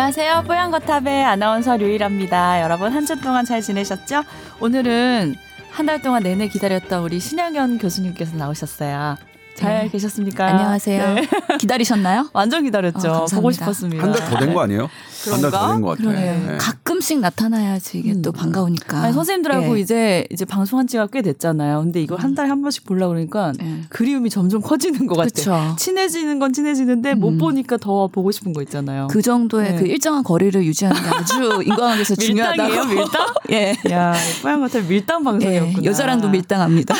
안녕하세요. 뽀얀거탑의 아나운서 류일합니다. 여러분 한 주 동안 잘 지내셨죠? 오늘은 한 달 동안 내내 기다렸던 우리 신영현 교수님께서 나오셨어요. 잘 네. 계셨습니까? 안녕하세요. 네. 기다리셨나요? 완전 기다렸죠. 어, 보고 싶었습니다. 한 달 더 된 거 아니에요? 한 달 더된것 같아요. 네. 가끔씩 나타나야지 이게 음. 또 반가우니까. 아니, 선생님들하고 예. 이제 이제 방송한 지가 꽤 됐잖아요. 근데 이걸 한 달에 한 번씩 보려 그러니까 예. 그리움이 점점 커지는 것 같아요. 친해지는 건 친해지는데 음. 못 보니까 더 보고 싶은 거 있잖아요. 그 정도의 네. 그 일정한 거리를 유지하는 게 아주 인간관계에서 중요하다고. 밀당? 예. 야, 뽀얀 것들 밀당 방송이었구나. 예. 여자랑도 밀당합니다.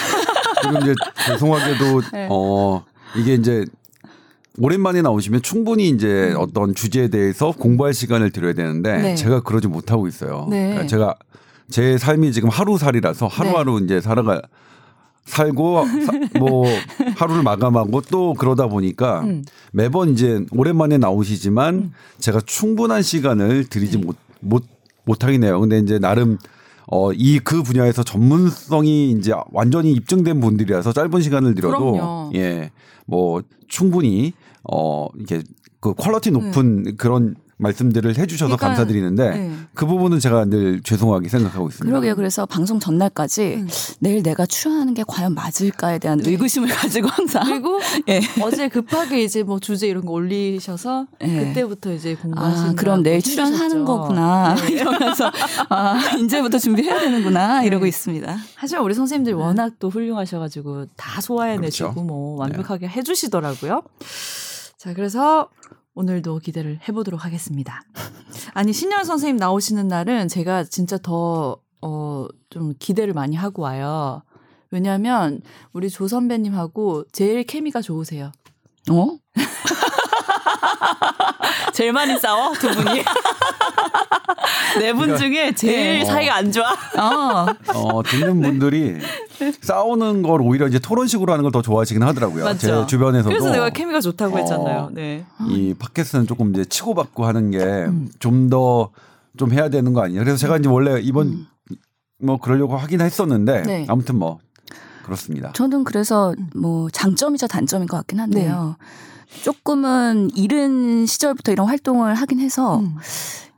그리고 이제 죄송하게도 네. 어 이게 이제 오랜만에 나오시면 충분히 이제 음. 어떤 주제에 대해서 공부할 시간을 드려야 되는데 네. 제가 그러지 못하고 있어요. 네. 그러니까 제가 제 삶이 지금 하루살이라서 하루하루 네. 이제 살아가 살고 사, 뭐 하루를 마감하고 또 그러다 보니까 음. 매번 이제 오랜만에 나오시지만 음. 제가 충분한 시간을 드리지 네. 못, 못, 못하긴 해요. 근데 이제 나름 어, 이 그 분야에서 전문성이 이제 완전히 입증된 분들이라서 짧은 시간을 들여도 그럼요. 예, 뭐 충분히 어, 이게 그 퀄러티 높은 네. 그런 말씀들을 해주셔서 그러니까, 감사드리는데 네. 그 부분은 제가 늘 죄송하게 생각하고 있습니다. 그러게요. 그래서 방송 전날까지 음. 내일 내가 출연하는 게 과연 맞을까에 대한 네. 의구심을 가지고 항상 그리고 예. 어제 급하게 이제 뭐 주제 이런 거 올리셔서 예. 그때부터 이제 공부하시는 아, 그럼 내일 출연하는 거구나 네. 이러면서 아 이제부터 준비해야 되는구나 네. 이러고 있습니다. 하지만 우리 선생님들 네. 워낙 또 훌륭하셔가지고 다 소화해내시고 그렇죠. 뭐 완벽하게 해주시더라고요. 자, 그래서 오늘도 기대를 해보도록 하겠습니다. 아니, 신현 선생님 나오시는 날은 제가 진짜 더, 어, 좀 기대를 많이 하고 와요. 왜냐면, 우리 조 선배님하고 제일 케미가 좋으세요. 어? 제일 많이 싸워, 두 분이. 네 분 중에 제일 네. 사이가 안 좋아. 어. 어, 듣는 분들이 싸우는 걸 오히려 이제 토론식으로 하는 걸 더 좋아하시긴 하더라고요. 맞죠? 제 주변에서도. 그래서 내가 케미가 좋다고 어, 했잖아요. 네. 이 팟캐스트는 조금 이제 치고받고 하는 게 좀 더좀 음. 좀 해야 되는 거 아니에요. 그래서 제가 이제 원래 이번 음. 뭐 그러려고 하긴 했었는데 네. 아무튼 뭐 그렇습니다. 저는 그래서 뭐 장점이자 단점인 것 같긴 한데요. 네. 조금은 이른 시절부터 이런 활동을 하긴 해서 음.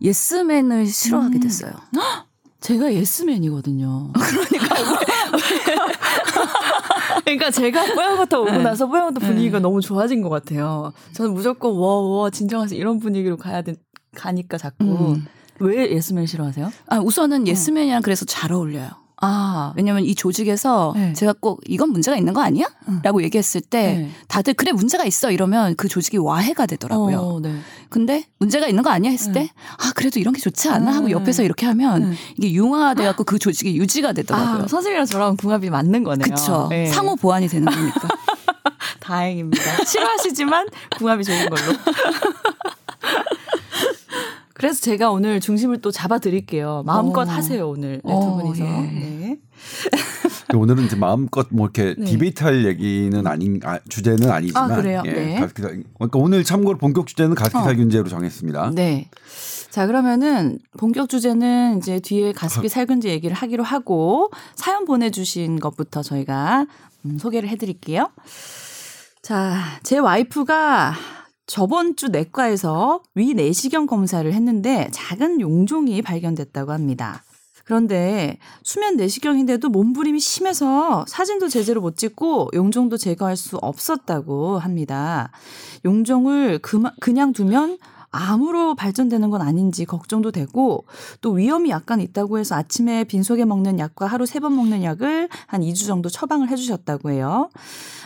예스맨을 싫어하게 음. 됐어요. 음. 제가 예스맨이거든요. 그러니까 그러니까 제가 뽀얀거탑 오고 네. 나서 뽀얀거탑 분위기가 네. 너무 좋아진 것 같아요. 저는 무조건 와와 진정하세 이런 분위기로 가야 돼 가니까 자꾸 음. 왜 예스맨 싫어하세요? 아 우선은 어. 예스맨이랑 그래서 잘 어울려요. 아. 왜냐면 이 조직에서 네. 제가 꼭 이건 문제가 있는 거 아니야? 응. 라고 얘기했을 때 네. 다들 그래 문제가 있어 이러면 그 조직이 와해가 되더라고요. 어, 네. 근데 문제가 있는 거 아니야 했을 때 아, 그래도 이런 게 좋지 않아? 하고 음. 옆에서 이렇게 하면 이게 융화돼 갖고 그 조직이 유지가 되더라고요. 아, 선생님이랑 저랑 궁합이 맞는 거네요. 그렇죠. 상호 보완이 되는 거니까. 다행입니다. 싫어하시지만 궁합이 좋은 걸로. 그래서 제가 오늘 중심을 또 잡아 드릴게요. 마음껏 오. 어. 하세요, 오늘. 네, 두 어, 분이서. 예. 네. 오늘은 이제 마음껏 뭐 이렇게 네. 디베이트 할 얘기는 아닌 아, 주제는 아니지만 아, 그래요? 예, 네. 가스기살, 그러니까 오늘 참고로 본격 주제는 가스기살균제로 어. 정했습니다. 네. 자, 그러면은 본격 주제는 이제 뒤에 가습기 살균제 얘기를 하기로 하고 사연 보내 주신 것부터 저희가 음, 소개를 해 드릴게요. 자, 제 와이프가 저번 주 내과에서 위 내시경 검사를 했는데 작은 용종이 발견됐다고 합니다. 그런데 수면 내시경인데도 몸부림이 심해서 사진도 제대로 못 찍고 용종도 제거할 수 없었다고 합니다. 용종을 그냥 두면 암으로 발전되는 건 아닌지 걱정도 되고 또 위험이 약간 있다고 해서 아침에 빈속에 먹는 약과 하루 세 번 먹는 약을 한 2주 정도 처방을 해주셨다고 해요.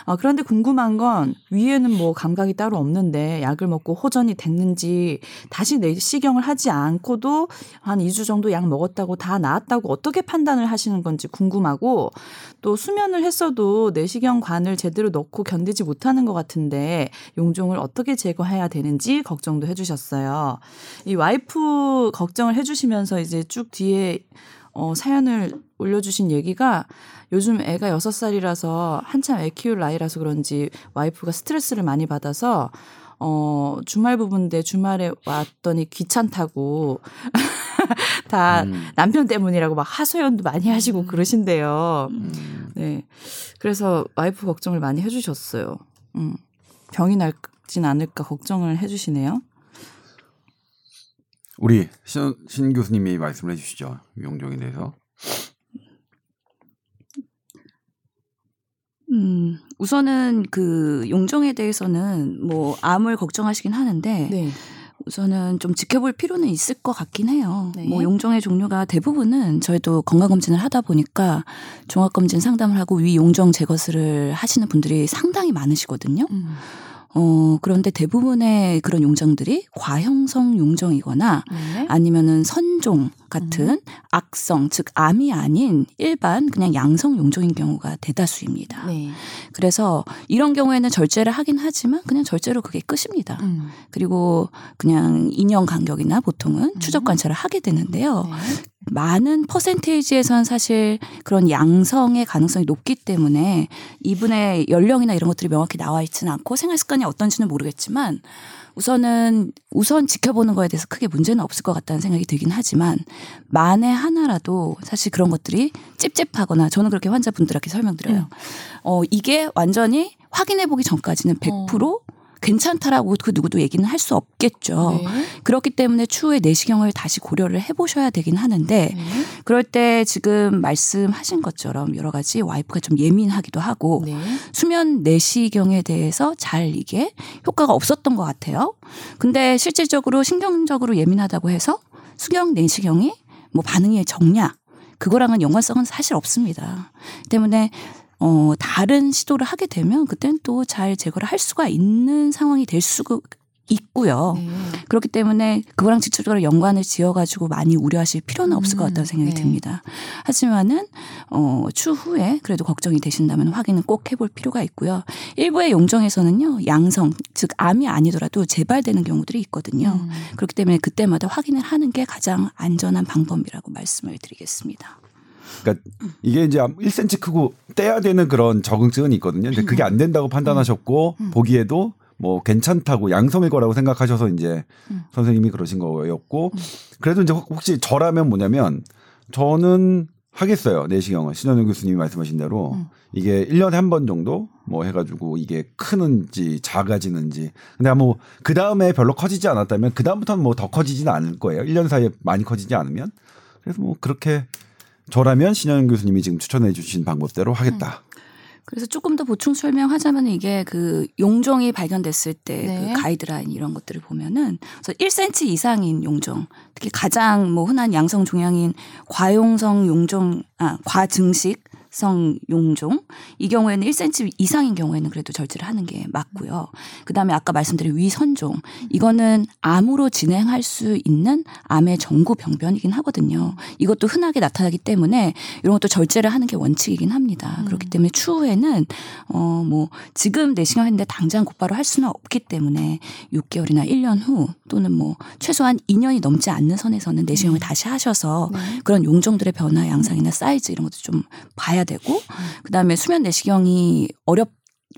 어, 그런데 궁금한 건 위에는 뭐 감각이 따로 없는데 약을 먹고 호전이 됐는지 다시 내시경을 하지 않고도 한 2주 정도 약 먹었다고 다 나았다고 어떻게 판단을 하시는 건지 궁금하고 또 수면을 했어도 내시경관을 제대로 넣고 견디지 못하는 것 같은데 용종을 어떻게 제거해야 되는지 걱정도 해주셨습니다. 주셨어요. 이 와이프 걱정을 해주시면서 이제 쭉 뒤에 어, 사연을 올려주신 얘기가 요즘 애가 여섯 살이라서 한참 애 키울 나이라서 그런지 와이프가 스트레스를 많이 받아서 어, 주말 부부인데 주말에 왔더니 귀찮다고 다 음. 남편 때문이라고 막 하소연도 많이 하시고 음. 그러신데요. 음. 네. 그래서 와이프 걱정을 많이 해주셨어요. 음. 병이 날진 않을까 걱정을 해주시네요. 우리 신, 신 교수님이 말씀해 주시죠. 용종에 대해서. 음, 우선은 그 용종에 대해서는 뭐 암을 걱정하시긴 하는데 네. 우선은 좀 지켜볼 필요는 있을 것 같긴 해요. 네. 뭐 용종의 종류가 대부분은 저희도 건강검진을 하다 보니까 종합검진 상담을 하고 위 용종 제거술을 하시는 분들이 상당히 많으시거든요. 음. 어, 그런데 대부분의 그런 용종들이 과형성 용종이거나 네. 아니면은 선종 같은 음. 악성, 즉 암이 아닌 일반 그냥 양성 용종인 경우가 대다수입니다. 네. 그래서 이런 경우에는 절제를 하긴 하지만 그냥 절제로 그게 끝입니다. 음. 그리고 그냥 2년 간격이나 보통은 음. 추적 관찰을 하게 되는데요. 네. 많은 퍼센테이지에선 사실 그런 양성의 가능성이 높기 때문에 이분의 연령이나 이런 것들이 명확히 나와 있지는 않고 생활 습관이 어떤지는 모르겠지만 우선은 우선 지켜보는 거에 대해서 크게 문제는 없을 것 같다는 생각이 들긴 하지만 만에 하나라도 사실 그런 것들이 찝찝하거나 저는 그렇게 환자분들한테 설명드려요. 음. 어 이게 완전히 확인해 보기 전까지는 100% 어. 괜찮다라고 그 누구도 얘기는 할 수 없겠죠. 네. 그렇기 때문에 추후에 내시경을 다시 고려를 해보셔야 되긴 하는데 네. 그럴 때 지금 말씀하신 것처럼 여러 가지 와이프가 좀 예민하기도 하고 네. 수면 내시경에 대해서 잘 이게 효과가 없었던 것 같아요. 근데 실질적으로 신경적으로 예민하다고 해서 수경 내시경이 뭐 반응이 적냐 그거랑은 연관성은 사실 없습니다. 때문에 어, 다른 시도를 하게 되면 그때는 또 잘 제거를 할 수가 있는 상황이 될 수가 있고요. 네. 그렇기 때문에 그거랑 직접적으로 연관을 지어가지고 많이 우려하실 필요는 없을 것 같다는 생각이 네. 듭니다. 하지만은 어, 추후에 그래도 걱정이 되신다면 확인은 꼭 해볼 필요가 있고요. 일부의 용종에서는요 양성 즉 암이 아니더라도 재발되는 경우들이 있거든요. 음. 그렇기 때문에 그때마다 확인을 하는 게 가장 안전한 방법이라고 말씀을 드리겠습니다. 그러니까 이게 이제 1cm 크고 떼야 되는 그런 적응증은 있거든요. 근데 그게 안 된다고 판단하셨고 음. 보기에도 뭐 괜찮다고 양성일 거라고 생각하셔서 이제 음. 선생님이 그러신 거였고 음. 그래도 이제 혹시 저라면 뭐냐면 저는 하겠어요. 내시경을 신현우 교수님이 말씀하신 대로 음. 이게 1년에 한 번 정도 뭐 해가지고 이게 크는지 작아지는지 근데 뭐 그 다음에 별로 커지지 않았다면 그 다음부터는 뭐 더 커지지는 않을 거예요. 1년 사이에 많이 커지지 않으면 그래서 뭐 그렇게 저라면 신현 교수님이 지금 추천해 주신 방법대로 하겠다. 음. 그래서 조금 더 보충 설명하자면 이게 그 용종이 발견됐을 때그 네. 가이드라인 이런 것들을 보면은 그래서 1cm 이상인 용종, 특히 가장 뭐 흔한 양성 종양인 과용성 용종, 아 과증식 성 용종 이 경우에는 1cm 이상인 경우에는 그래도 절제를 하는 게 맞고요. 그다음에 아까 말씀드린 위선종 이거는 암으로 진행할 수 있는 암의 전구 병변이긴 하거든요. 이것도 흔하게 나타나기 때문에 이런 것도 절제를 하는 게 원칙이긴 합니다. 음. 그렇기 때문에 추후에는 어 뭐 지금 내시경 했는데 당장 곧바로 할 수는 없기 때문에 6개월이나 1년 후 또는 뭐 최소한 2년이 넘지 않는 선에서는 내시경을 음. 다시 하셔서 네. 그런 용종들의 변화 양상이나 사이즈 이런 것도 좀 봐야 해야 되고 그다음에 수면 내시경이 어렵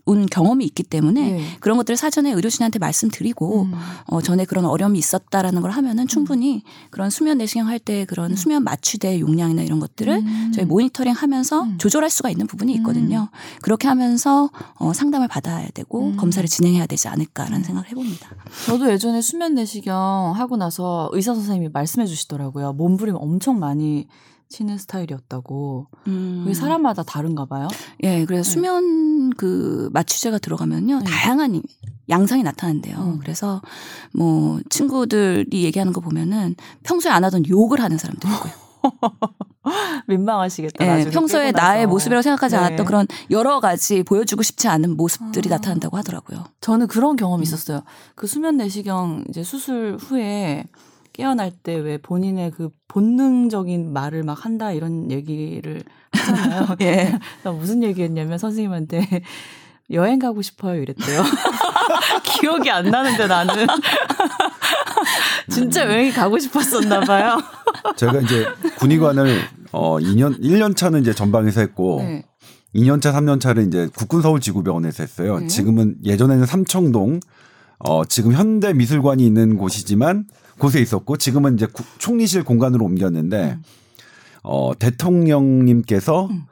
운 경험이 있기 때문에 네. 그런 것들을 사전에 의료진한테 말씀드리고 음. 어 전에 그런 어려움이 있었다라는 걸 하면은 충분히 그런 수면 내시경 할 때 그런 음. 수면 마취대 용량이나 이런 것들을 음. 저희 모니터링 하면서 음. 조절할 수가 있는 부분이 있거든요. 음. 그렇게 하면서 어 상담을 받아야 되고 음. 검사를 진행해야 되지 않을까라는 생각을 해 봅니다. 저도 예전에 수면 내시경 하고 나서 의사 선생님이 말씀해 주시더라고요. 몸부림 엄청 많이 치는 스타일이었다고. 음. 그게 사람마다 다른가 봐요. 예, 그래서 네. 수면 그 마취제가 들어가면요. 네. 다양한 양상이 나타난대요. 음. 그래서 뭐 친구들이 얘기하는 거 보면은 평소에 안 하던 욕을 하는 사람도 있고요. 민망하시겠다. 네, 평소에 나의 모습이라고 생각하지 네. 않았던 그런 여러 가지 보여주고 싶지 않은 모습들이 아. 나타난다고 하더라고요. 저는 그런 경험이 음. 있었어요. 그 수면 내시경 이제 수술 후에 깨어날 때 왜 본인의 그 본능적인 말을 막 한다 이런 얘기를 하잖아요. 예. 무슨 얘기했냐면 선생님한테 여행 가고 싶어요 이랬대요. 기억이 안 나는데 나는 진짜 여행이 가고 싶었었나 봐요. 제가 이제 군의관을 어 2년 1년 차는 이제 전방에서 했고 네. 2년 차, 3년 차를 이제 국군 서울 지구병원에서 했어요. 네. 지금은 예전에는 삼청동 어 지금 현대 미술관이 있는 곳이지만 곳에 있었고 지금은 이제 총리실 공간으로 옮겼는데 음. 어 대통령님께서 음.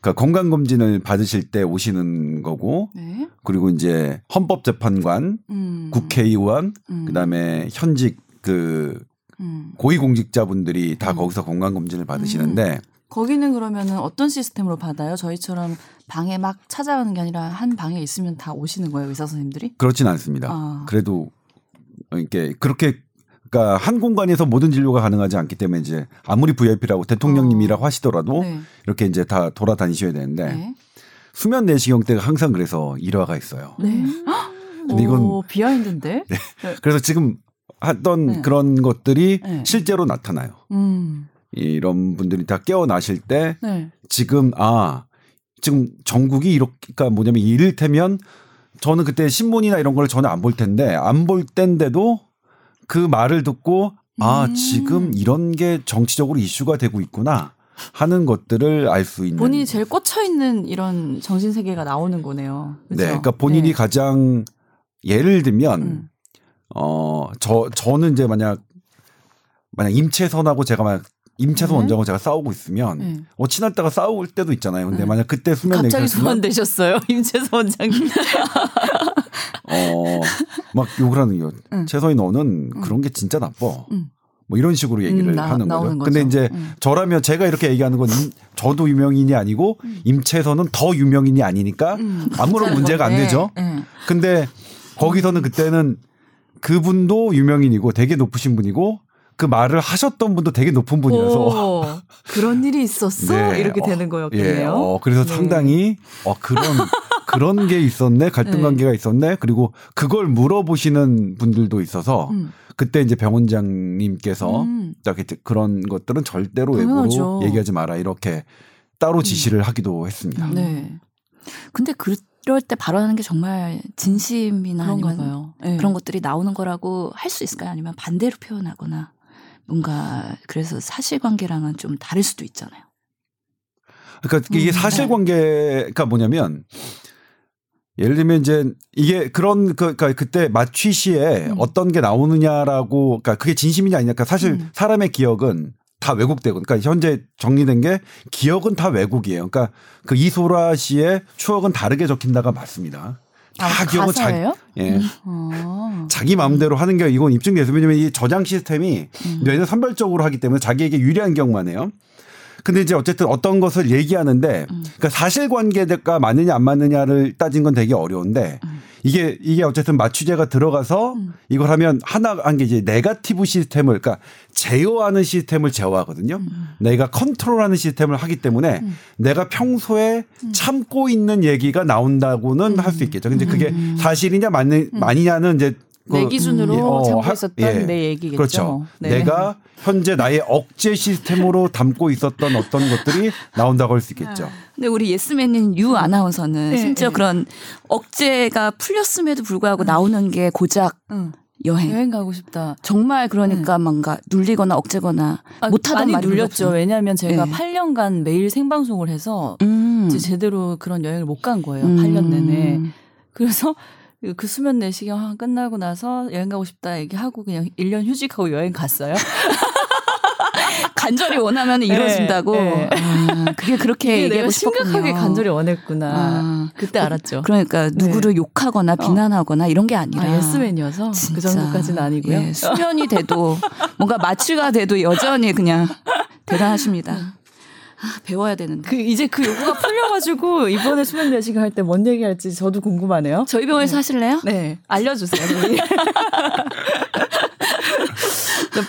그러니까 건강 검진을 받으실 때 오시는 거고 네. 그리고 이제 헌법재판관, 음. 국회의원, 음. 그다음에 현직 그 음. 고위공직자분들이 다 음. 거기서 건강 검진을 받으시는데 음. 거기는 그러면은 어떤 시스템으로 받아요? 저희처럼 방에 막 찾아가는 게 아니라 한 방에 있으면 다 오시는 거예요, 의사 선생님들이? 그렇진 않습니다. 아. 그래도 이렇게 그렇게 그러니까 한 공간에서 모든 진료가 가능하지 않기 때문에 이제 아무리 VIP라고 대통령님이라고 어. 하시더라도 네. 이렇게 이제 다 돌아다니셔야 되는데 네. 수면 내시경 때가 항상 그래서 일화가 있어요. 네. 근데 이건 오, 비하인드인데. 네. 그래서 지금 하던 네. 그런 것들이 네. 실제로 나타나요. 음. 이런 분들이 다 깨어나실 때 네. 지금 아 지금 전국이 이렇게 그러니까 뭐냐면 이를테면 저는 그때 신문이나 이런 걸 전혀 안 볼 텐데 안볼 때인데도 그 말을 듣고 아 음. 지금 이런 게 정치적으로 이슈가 되고 있구나 하는 것들을 알 수 있는 본인이 제일 꽂혀 있는 이런 정신 세계가 나오는 거네요. 그렇죠? 네, 그러니까 본인이 네. 가장 예를 들면 음. 어저 저는 이제 만약 만약 임채선하고 제가 만약 임채선 네. 원장하고 제가 싸우고 있으면 네. 어 친할 때가 싸울 때도 있잖아요. 근데 네. 만약 그때 수면 갑자기 소환되셨어요, 임채선 원장님. 어막 욕을 하는 거. 응. 채선이 너는 응. 그런 게 진짜 나빠. 응. 뭐 이런 식으로 얘기를 나, 하는 거죠. 근데 이제 저라면 제가 이렇게 얘기하는 건 저도 유명인이 아니고 임채선은 더 유명인이 아니니까 아무런 문제가 안 되죠. 근데 거기서는 그때는 그분도 유명인이고 되게 높으신 분이고 그 말을 하셨던 분도 되게 높은 분이라서 오, 그런 일이 있었어 네. 이렇게 되는 거였겠네요. 예, 어, 그래서 네. 상당히 어, 그런 그런 게 있었네 갈등 네. 관계가 있었네 그리고 그걸 물어보시는 분들도 있어서 음. 그때 이제 병원장님께서 음. 그런 것들은 절대로 외부로 얘기하지 마라 이렇게 따로 음. 지시를 음. 하기도 했습니다. 네. 근데 그럴 때 발언하는 게 정말 진심이나 아니면 네. 그런 것들이 나오는 거라고 할 수 있을까요? 아니면 반대로 표현하거나 뭔가 그래서 사실관계랑은 좀 다를 수도 있잖아요. 그러니까 이게 음, 네. 사실관계가 뭐냐면 예를 들면 이제 이게 그런 그 그러니까 그때 마취 시에 음. 어떤 게 나오느냐라고 그러니까 그게 진심이냐 아니냐 그러니까 사실 음. 사람의 기억은 다 왜곡되고 그러니까 현재 정리된 게 기억은 다 왜곡이에요. 그러니까 그 이소라 씨의 추억은 다르게 적힌다가 맞습니다. 다 아, 기억은 자기 예. 음. 자기 마음대로 하는 게 이건 입증돼서 왜냐면 이 저장 시스템이 음. 뇌는 선별적으로 하기 때문에 자기에게 유리한 경우만 해요. 근데 이제 어쨌든 어떤 것을 얘기하는데 음. 그러니까 사실관계가 맞느냐 안 맞느냐를 따진 건 되게 어려운데 음. 이게 이게 어쨌든 마취제가 들어가서 음. 이걸 하면 하나 한 게 이제 네가티브 시스템을 그러니까 제어하는 시스템을 제어하거든요. 음. 내가 컨트롤하는 시스템을 하기 때문에 음. 내가 평소에 음. 참고 있는 얘기가 나온다고는 할 수 있겠죠. 근데 그게 사실이냐 맞느 맞느냐는 이제 내 그, 기준으로 음, 어, 참고 있었던 예. 내 얘기겠죠. 그렇죠. 네. 내가 현재 나의 억제 시스템으로 담고 있었던 어떤 것들이 나온다고 할 수 있겠죠. 아. 근데 우리 예스맨인 유 아나운서는 네, 심지어 네. 그런 억제가 풀렸음에도 불구하고 음. 나오는 게 고작 응. 여행. 여행 가고 싶다. 정말 그러니까 네. 뭔가 눌리거나 억제거나 아, 못하던 많이 눌렸죠. 왜냐하면 제가 네. 8년간 매일 생방송을 해서 음. 제대로 그런 여행을 못 간 거예요. 음. 8년 내내. 그래서 그 수면 내시경 끝나고 나서 여행 가고 싶다 얘기하고 그냥 1년 휴직하고 여행 갔어요. 간절히 원하면 네, 이루어진다고. 네, 네. 아, 그게 그렇게 얘기하고. 심각하게 간절히 원했구나. 아, 그때 알았죠. 그러니까 네. 누구를 욕하거나 어. 비난하거나 어. 이런 게 아니라 아, 예스맨이어서 그 정도까지는 아니고요. 예, 수면이 돼도 뭔가 마취가 돼도 여전히 그냥 대단하십니다. 아, 배워야 되는데. 그 이제 그 요구가 풀려가지고 이번에 수면 내시경 할 때 뭔 얘기할지 저도 궁금하네요. 저희 병원에서 네. 하실래요? 네, 알려주세요.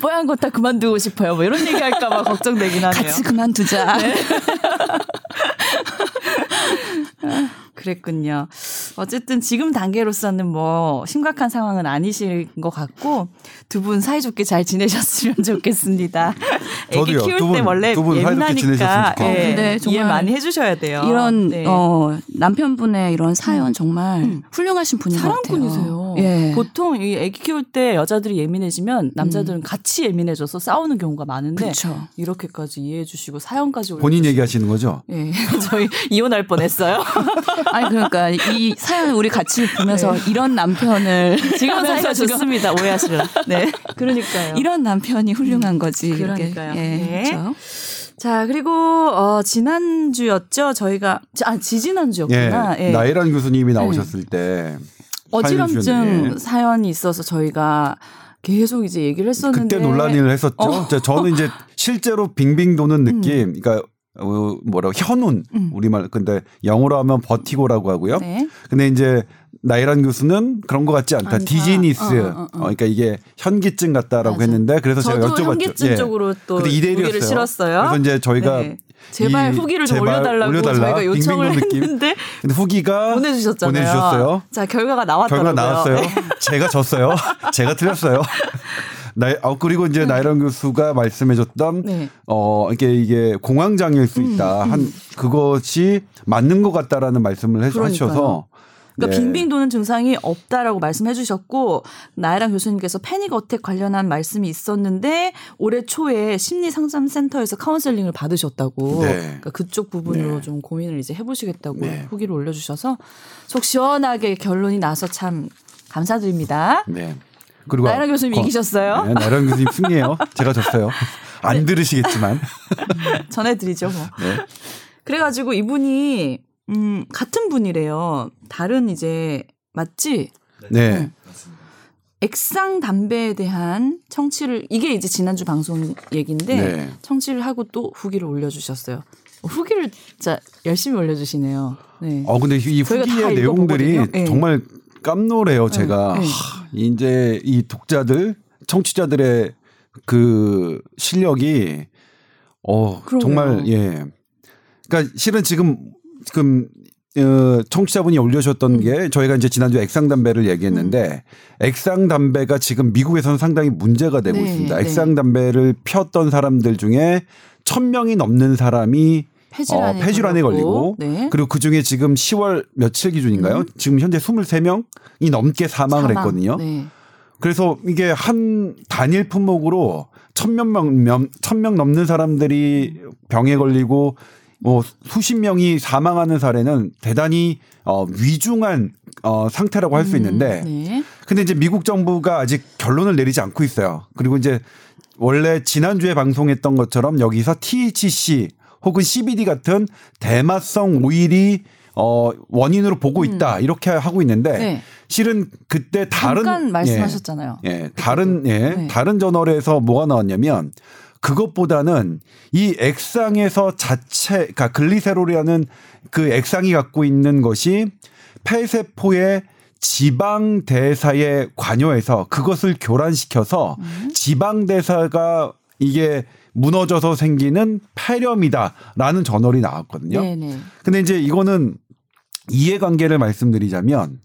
뽀얀 거 다 그만두고 싶어요. 뭐 이런 얘기 할까봐 걱정되긴 하네요. 같이 그만두자. 네. 그랬군요. 어쨌든 지금 단계로서는 뭐 심각한 상황은 아니실 것 같고 두 분 사이좋게 잘 지내셨으면 좋겠습니다. 애기 키울 분, 때 원래 예민하니까 예, 네, 이해 많이 해주셔야 돼요. 이런 네. 어, 남편분의 이런 사연 음. 정말 음. 훌륭하신 분인 것 같아요. 사랑꾼이세요. 예. 보통 이 애기 키울 때 여자들이 예민해지면 남자들은 음. 같이 예민해져서 싸우는 경우가 많은데 그쵸. 이렇게까지 이해해주시고 사연까지 본인 얘기하시는 거죠? 예, 저희 이혼할 뻔 했어요. 아니 그러니까 이 사연 우리 같이 보면서 네. 이런 남편을 지금 사이가 좋습니다. 오해하시려. 네, 그러니까요. 이런 남편이 훌륭한 거지. 그러니까요. 예, 네. 그렇죠. 자, 그리고 어 지난주였죠. 저희가 아, 지지난주였구나. 예. 예. 나혜란 교수님이 나오셨을 때 어지럼증 사연이 있어서 저희가 계속 이제 얘기를 했었는데 그때 논란을 했었죠. 어. 저는 이제 실제로 빙빙 도는 느낌, 음. 그러니까 어, 뭐라고 현운 음. 우리말 근데 영어로 하면 버티고라고 하고요. 네. 근데 이제 나이란 교수는 그런 것 같지 않다. 아니다. 디지니스. 어, 어, 어, 어. 그러니까 이게 현기증 같다라고 맞아. 했는데 그래서 제가 여쭤봤죠. 현기증 예. 쪽으로 또 무게를 실었어요. 그래서 이제 저희가 네. 제발 후기를 좀 올려달라고 올려달라. 저희가 요청을 했는데 근데 후기가 보내주셨잖아요. 보내주셨어요. 자 결과가 나왔더라고요. 결과 나왔어요. 제가 졌어요. 제가 틀렸어요. 나, 어, 그리고 이제 네. 나혜란 교수가 말씀해줬던 네. 어 이게 이게 공황장애일 수 있다. 음, 음. 한 그것이 맞는 것 같다라는 말씀을 해주셔서 그러니까 네. 빙빙 도는 증상이 없다라고 말씀해 주셨고 나혜란 교수님께서 panic attack 관련한 말씀이 있었는데 올해 초에 심리 상담 센터에서 counseling을 받으셨다고 네. 그러니까 그쪽 부분으로 네. 좀 고민을 이제 해 보시겠다고 네. 후기를 올려 주셔서 속 시원하게 결론이 나서 참 감사드립니다. 네. 그리고 나혜랑 교수님 거, 이기셨어요? 네, 나혜랑 교수님 승리해요. 제가 졌어요. 안 네. 들으시겠지만 전해드리죠 뭐. 네. 그래가지고 이분이 음, 같은 분이래요. 다른 이제 맞지? 네. 네. 액상 담배에 대한 청취를 이게 이제 지난주 방송 얘기인데 네. 청취를 하고 또 후기를 올려주셨어요. 후기를 진짜 열심히 올려주시네요. 네. 어 근데 이 후기의 내용들이 네. 정말 깜놀해요. 제가 네. 하, 이제 이 독자들 청취자들의 그 실력이 어 그러게요. 정말 예. 그러니까 실은 지금 지금 어, 청취자분이 올려주셨던 음. 게 저희가 이제 지난주 액상 담배를 얘기했는데 음. 액상 담배가 지금 미국에서는 상당히 문제가 되고 네, 있습니다. 네. 액상 담배를 폈던 사람들 중에 천 명이 넘는 사람이 폐질환에, 어, 폐질환에 걸리고 네. 그리고 그 중에 지금 10월 며칠 기준인가요? 음. 지금 현재 23명이 넘게 사망을 사망. 했거든요. 네. 그래서 이게 한 단일 품목으로 천명 명, 천명 넘는 사람들이 병에 걸리고 뭐 수십 명이 사망하는 사례는 대단히 어 위중한 어 상태라고 할수 음, 있는데 음, 네. 근데 이제 미국 정부가 아직 결론을 내리지 않고 있어요. 그리고 이제 원래 지난주에 방송했던 것처럼 여기서 THC 혹은 CBD 같은 대마성 오일이 어 원인으로 보고 음. 있다 음. 이렇게 하고 있는데 네. 실은 그때 다른 잠깐 말씀하셨잖아요. 예, 예 다른 예 네. 다른 저널에서 뭐가 나왔냐면 그것보다는 이 액상에서 자체, 그러니까 글리세롤이라는 그 액상이 갖고 있는 것이 폐세포의 지방 대사에 관여해서 그것을 교란시켜서 음. 지방 대사가 이게 무너져서 생기는 폐렴이다라는 저널이 나왔거든요. 네네. 근데 이제 이거는 이해관계를 말씀드리자면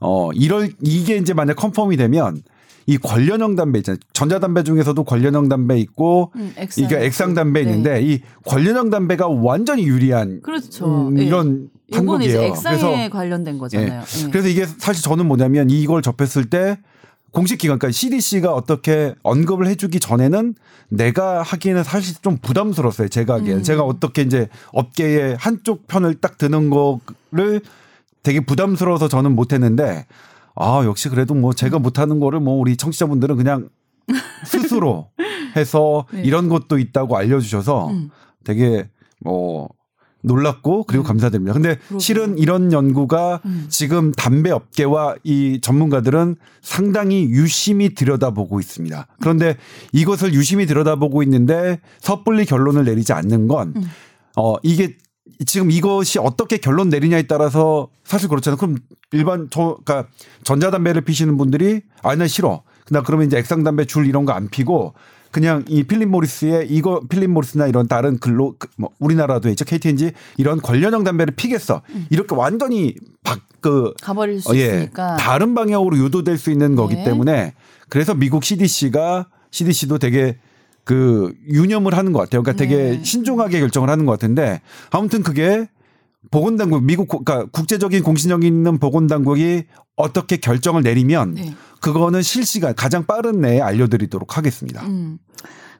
어 이럴 이게 이제 만약 confirm이 되면 이 궐련형 담배 있잖아요. 전자담배 중에서도 궐련형 담배 있고 음, 액상. 이게 액상 담배 네. 있는데 이 궐련형 담배가 완전히 유리한 그렇죠. 음, 이런 예. 판국이에요. 액상에 그래서 관련된 거잖아요. 예. 예. 그래서 이게 사실 저는 뭐냐면 이걸 접했을 때 공식 기관, 그러니까 CDC가 어떻게 언급을 해주기 전에는 내가 하기에는 사실 좀 부담스러웠어요. 제가 하기에는. 음. 제가 어떻게 이제 업계의 한쪽 편을 딱 드는 거를 되게 부담스러워서 저는 못했는데 아, 역시 그래도 뭐 제가 못하는 거를 뭐 우리 청취자분들은 그냥 스스로 해서 네. 이런 것도 있다고 알려주셔서 음. 되게 뭐 놀랍고 그리고 음. 감사드립니다. 근데 그렇구나. 실은 이런 연구가 음. 지금 담배 업계와 이 전문가들은 상당히 유심히 들여다보고 있습니다. 그런데 이것을 유심히 들여다보고 있는데 섣불리 결론을 내리지 않는 건 음. 어, 이게 지금 이것이 어떻게 결론 내리냐에 따라서 사실 그렇잖아요. 그럼 일반 저 그러니까 전자담배를 피시는 분들이 아나 싫어. 나 그러면 이제 액상담배 줄 이런 거 안 피고 그냥 이 필립 모리스의 이거 필립 모리스나 이런 다른 글로 그뭐 우리나라도 있죠 KTNG 이런 관련형 담배를 피겠어 음. 이렇게 완전히 박그 가버릴 수 어, 예, 있으니까 다른 방향으로 유도될 수 있는 거기 네. 때문에 그래서 미국 CDC가 CDC도 되게 그 유념을 하는 것 같아요. 그러니까 되게 네. 신중하게 결정을 하는 것 같은데 아무튼 그게 보건당국 미국 그러니까 국제적인 공신력 있는 보건당국이 어떻게 결정을 내리면 네. 그거는 실시간 가장 빠른 내에 알려드리도록 하겠습니다. 음.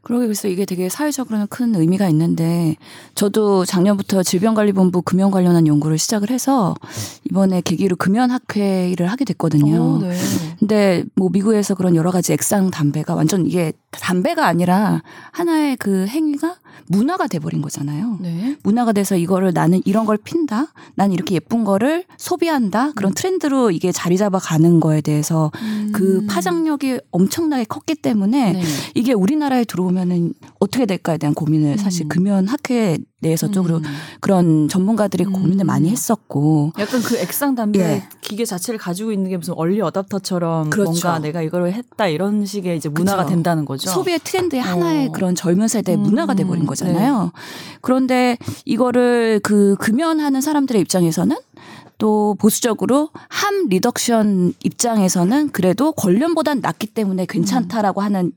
그러게 그래서 이게 되게 사회적으로는 큰 의미가 있는데 저도 작년부터 질병관리본부 금연 관련한 연구를 시작을 해서 이번에 계기로 금연학회를 하게 됐거든요. 오, 네. 근데 뭐 미국에서 그런 여러 가지 액상 담배가 완전 이게 담배가 아니라 하나의 그 행위가 문화가 돼버린 거잖아요. 네. 문화가 돼서 이거를 나는 이런 걸 핀다. 난 이렇게 예쁜 거를 소비한다. 그런 음. 트렌드로 이게 자리 잡아가는 거에 대해서 음. 그 파장력이 엄청나게 컸기 때문에 네. 이게 우리나라에 들어오면은 어떻게 될까에 대한 고민을 사실 음. 금연학회 내에서 쪽으로 음. 그런 전문가들이 음. 고민을 많이 했었고 약간 그 액상 담배 예. 기계 자체를 가지고 있는 게 무슨 early adopter처럼 그렇죠. 뭔가 내가 이걸 했다 이런 식의 이제 문화가 그렇죠. 된다는 거죠. 소비의 트렌드의 어. 하나의 그런 젊은 세대의 음. 문화가 돼 버린 거잖아요. 네. 그런데 이거를 그 금연하는 사람들의 입장에서는 또 보수적으로 harm reduction 입장에서는 그래도 궐련보단 낫기 때문에 괜찮다라고 하는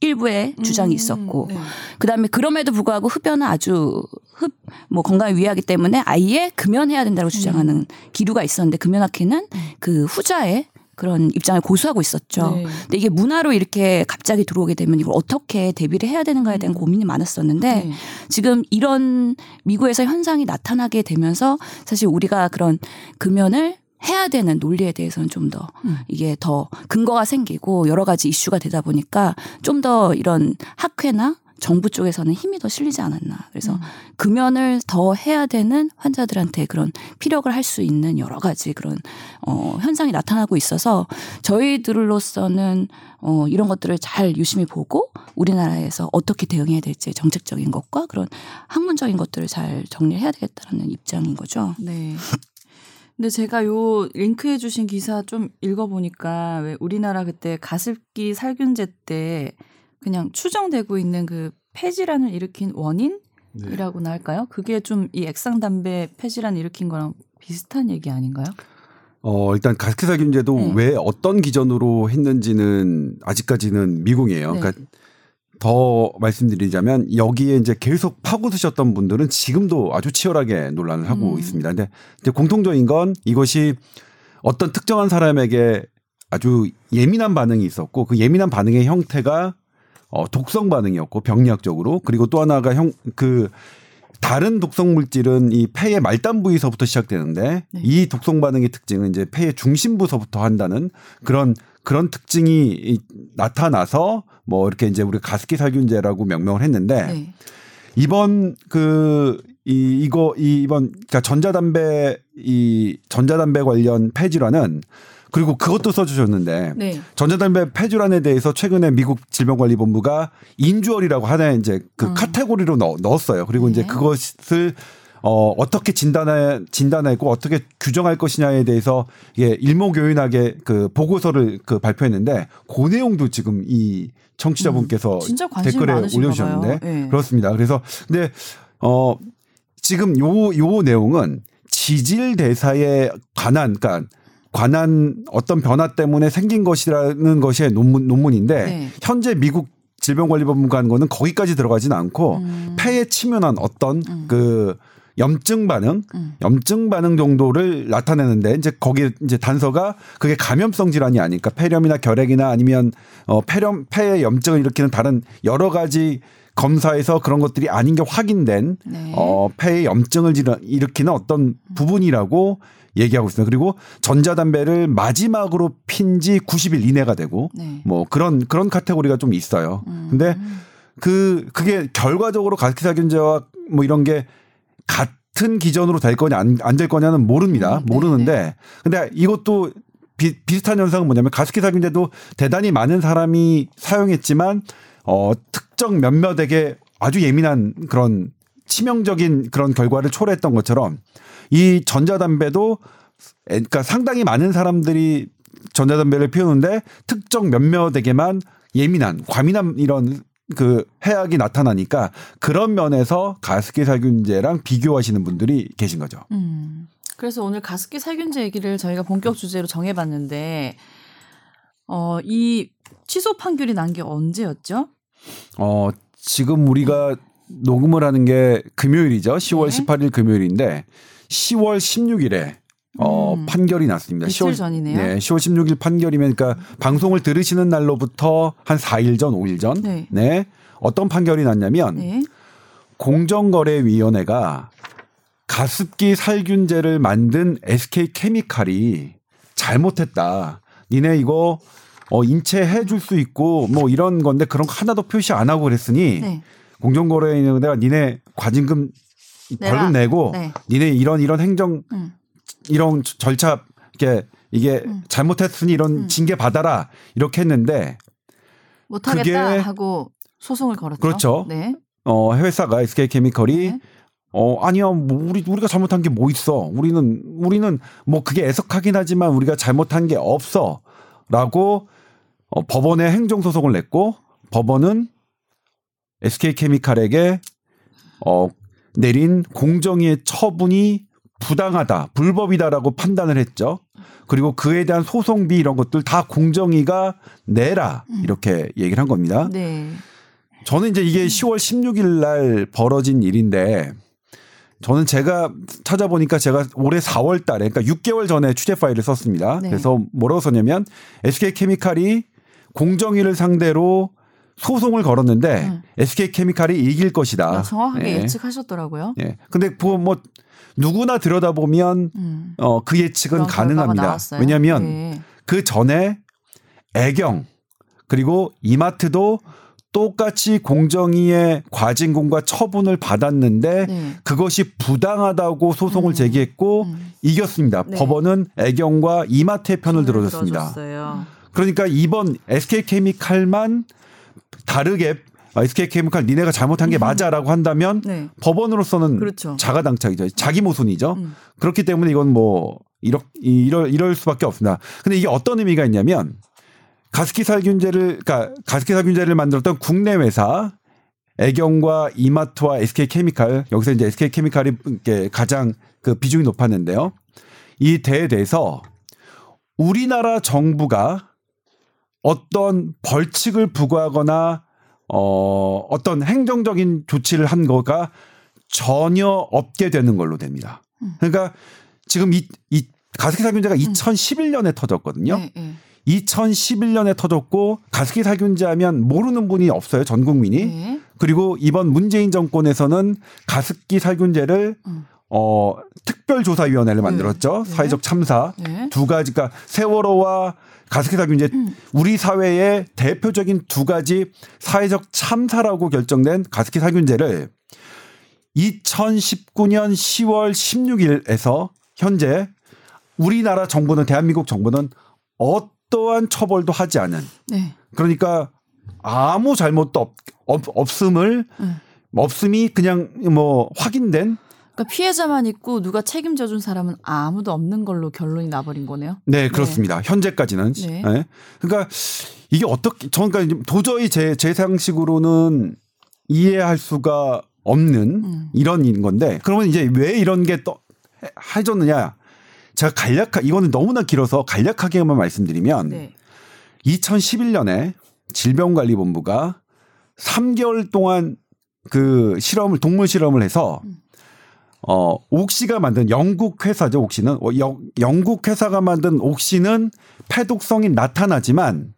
일부의 음, 주장이 있었고 네. 그다음에 그럼에도 불구하고 흡연은 아주 흡 뭐 건강에 위하기 때문에 아예 금연해야 된다고 주장하는 음. 기류가 있었는데 금연학회는 음. 그 후자의 그런 입장을 고수하고 있었죠. 네. 근데 이게 문화로 이렇게 갑자기 들어오게 되면 이걸 어떻게 대비를 해야 되는가에 대한 음. 고민이 많았었는데 네. 지금 이런 미국에서 현상이 나타나게 되면서 사실 우리가 그런 금연을 해야 되는 논리에 대해서는 좀더 음. 이게 더 근거가 생기고 여러 가지 이슈가 되다 보니까 좀 더 이런 학회나 정부 쪽에서는 힘이 더 실리지 않았나. 그래서 음. 금연을 더 해야 되는 환자들한테 그런 피력을 할 수 있는 여러 가지 그런 어 현상이 나타나고 있어서 저희들로서는 어 이런 것들을 잘 유심히 보고 우리나라에서 어떻게 대응해야 될지 정책적인 것과 그런 학문적인 것들을 잘 정리해야 되겠다는 입장인 거죠. 네. 근데 제가 요 링크해 주신 기사 좀 읽어보니까 왜 우리나라 그때 가습기 살균제 때 그냥 추정되고 있는 그 폐질환을 일으킨 원인이라고나 할까요? 그게 좀 이 액상 담배 폐질환 일으킨 거랑 비슷한 얘기 아닌가요? 어, 일단 가습기 살균제도 네. 왜 어떤 기전으로 했는지는 아직까지는 미궁이에요. 네. 그러니까 더 말씀드리자면 여기에 이제 계속 파고드셨던 분들은 지금도 아주 치열하게 논란을 하고 음. 있습니다. 근데 이제 공통적인 건 이것이 어떤 특정한 사람에게 아주 예민한 반응이 있었고 그 예민한 반응의 형태가 어 독성 반응이었고 병리학적으로 그리고 또 하나가 형 그 다른 독성 물질은 이 폐의 말단 부위서부터 시작되는데 네. 이 독성 반응의 특징은 이제 폐의 중심부서부터 한다는 그런 그런 특징이 나타나서 뭐 이렇게 이제 우리 가습기 살균제라고 명명을 했는데 네. 이번 그 이, 이거 이 이번 그러니까 전자담배 이 전자담배 관련 폐질환은 그리고 그것도 써주셨는데 네. 전자담배 폐질환에 대해서 최근에 미국 질병관리본부가 인주얼이라고 하나의 이제 그 음. 카테고리로 넣, 넣었어요. 그리고 네. 이제 그것을 어, 어떻게 진단해, 진단하고 어떻게 규정할 것이냐에 대해서 예, 일목요연하게 그 보고서를 그 발표했는데 그 내용도 지금 이 청취자분께서 음, 댓글에 올려주셨는데 네. 그렇습니다. 그래서 근데 어, 지금 요, 요 내용은 지질 대사에 관한, 그러니까 관한 어떤 변화 때문에 생긴 것이라는 것의 논문, 논문인데 네. 현재 미국 질병관리본부가 한 거는 거기까지 들어가진 않고 음. 폐에 치면한 어떤 음. 그 염증 반응, 음. 염증 반응 정도를 나타내는데 이제 거기 이제 단서가 그게 감염성 질환이 아니니까 폐렴이나 결핵이나 아니면 어 폐렴 폐의 염증을 일으키는 다른 여러 가지 검사에서 그런 것들이 아닌 게 확인된 네. 어 폐의 염증을 일으키는 어떤 부분이라고 얘기하고 있습니다. 그리고 전자담배를 마지막으로 핀 지 90일 이내가 되고 네. 뭐 그런 그런 카테고리가 좀 있어요. 음. 근데 그 그게 결과적으로 가스기사균제와 뭐 이런 게 같은 기전으로 될 거냐 안 될 거냐는 모릅니다. 음, 네, 모르는데 네. 근데 이것도 비, 비슷한 현상은 뭐냐면 가습기 살균제도 대단히 많은 사람이 사용했지만 어 특정 몇몇에게 아주 예민한 그런 치명적인 그런 결과를 초래했던 것처럼 이 전자담배도 그러니까 상당히 많은 사람들이 전자담배를 피우는데 특정 몇몇에게만 예민한 과민한 이런 그 해악이 나타나니까 그런 면에서 가습기 살균제랑 비교하시는 분들이 계신 거죠. 음. 그래서 오늘 가습기 살균제 얘기를 저희가 본격 주제로 정해봤는데 어, 이 취소 판결이 난 게 언제였죠? 어, 지금 우리가 녹음을 하는 게 금요일이죠. 10월 네. 18일 금요일인데 10월 16일에 어, 음. 판결이 났습니다. 10월 전이네요. 네, 10월 16일 판결이면 그러니까 방송을 들으시는 날로부터 한 4일 전, 5일 전. 네. 네. 어떤 판결이 났냐면 네. 공정거래위원회가 가습기 살균제를 만든 SK 케미칼이 잘못했다. 니네 이거 어 인체 해줄 수 있고 뭐 이런 건데 그런 거 하나도 표시 안 하고 그랬으니 네. 내가 니네 과징금 벌금 내고 네. 니네 이런 이런 행정 음. 이런 절차 이렇게 이게 음. 잘못했으니 이런 음. 징계 받아라 이렇게 했는데 못하겠다 하고 소송을 걸었죠. 그렇죠. 네. 어 회사가 SK 케미컬이 네. 어 아니야 뭐 우리 우리가 잘못한 게 뭐 있어 우리는 우리는 뭐 그게 애석하긴 하지만 우리가 잘못한 게 없어라고 어, 법원에 행정 소송을 냈고 법원은 SK 케미칼에게 어 내린 공정위의 처분이 부당하다, 불법이다라고 판단을 했죠. 그리고 그에 대한 소송비 이런 것들 다 공정위가 내라 음. 이렇게 얘기를 한 겁니다. 네. 저는 이제 이게 10월 16일 날 벌어진 일인데 저는 제가 찾아보니까 제가 올해 4월 달에 그러니까 6개월 전에 취재 파일을 썼습니다. 네. 그래서 뭐라고 썼냐면 SK 케미칼이 공정위를 상대로 소송을 걸었는데 음. SK 케미칼이 이길 것이다. 아, 정확하게 네. 예측하셨더라고요. 예. 근데 뭐, 뭐 누구나 들여다보면 음. 어, 그 예측은 가능합니다. 왜냐하면 네. 그 전에 애경 그리고 이마트도 똑같이 공정위의 과징금과 처분을 받았는데 네. 그것이 부당하다고 소송을 음. 제기했고 음. 이겼습니다. 네. 법원은 애경과 이마트의 편을 들어줬습니다. 들어줬어요. 그러니까 이번 SK케미칼만 다르게 SK케미칼 니네가 잘못한 게 음. 맞아라고 한다면 네. 법원으로서는 그렇죠. 자가당착이죠. 자기 모순이죠. 음. 그렇기 때문에 이건 뭐 이럴 이럴 이럴 수밖에 없습니다. 근데 이게 어떤 의미가 있냐면 가습기 살균제를 그러니까 가습기 살균제를 만들었던 국내 회사 애경과 이마트와 SK케미칼 여기서 이제 SK케미칼이 가장 그 비중이 높았는데요. 이 대에 대해서 우리나라 정부가 어떤 벌칙을 부과하거나 어 어떤 행정적인 조치를 한 거가 전혀 없게 되는 걸로 됩니다. 음. 그러니까 지금 이, 이 가습기 살균제가 2011년에 음. 터졌거든요. 네, 네. 2011년에 터졌고 가습기 살균제 하면 모르는 분이 없어요. 전 국민이. 네. 그리고 이번 문재인 정권에서는 가습기 살균제를 음. 어 특별조사위원회를 네. 만들었죠. 네. 사회적 참사 네. 두 가지가 세월호와 가습기사 균제 음. 우리 사회의 대표적인 두 가지 사회적 참사라고 결정된 가습기 살균제를 2019년 10월 16일에서 현재 우리나라 정부는 대한민국 정부는 어떠한 처벌도 하지 않은 네. 그러니까 아무 잘못도 없, 없, 없음을 음. 없음이 그냥 뭐 확인된 그러니까 피해자만 있고 누가 책임져 준 사람은 아무도 없는 걸로 결론이 나버린 거네요. 네, 그렇습니다. 네. 현재까지는. 네. 네. 그러니까 이게 어떻게 저는 그러니까 도저히 제, 제 상식으로는 이해할 수가 없는 음. 이런 건데 그러면 이제 왜 이런 게 또 해졌느냐? 제가 간략하 이거는 너무나 길어서 간략하게만 말씀드리면 네. 2011년에 질병관리본부가 3개월 동안 그 실험을 동물 실험을 해서 음. 어, 옥시가 만든 영국 회사죠, 옥시는. 어, 영, 영국 회사가 만든 옥시는 폐독성이 나타나지만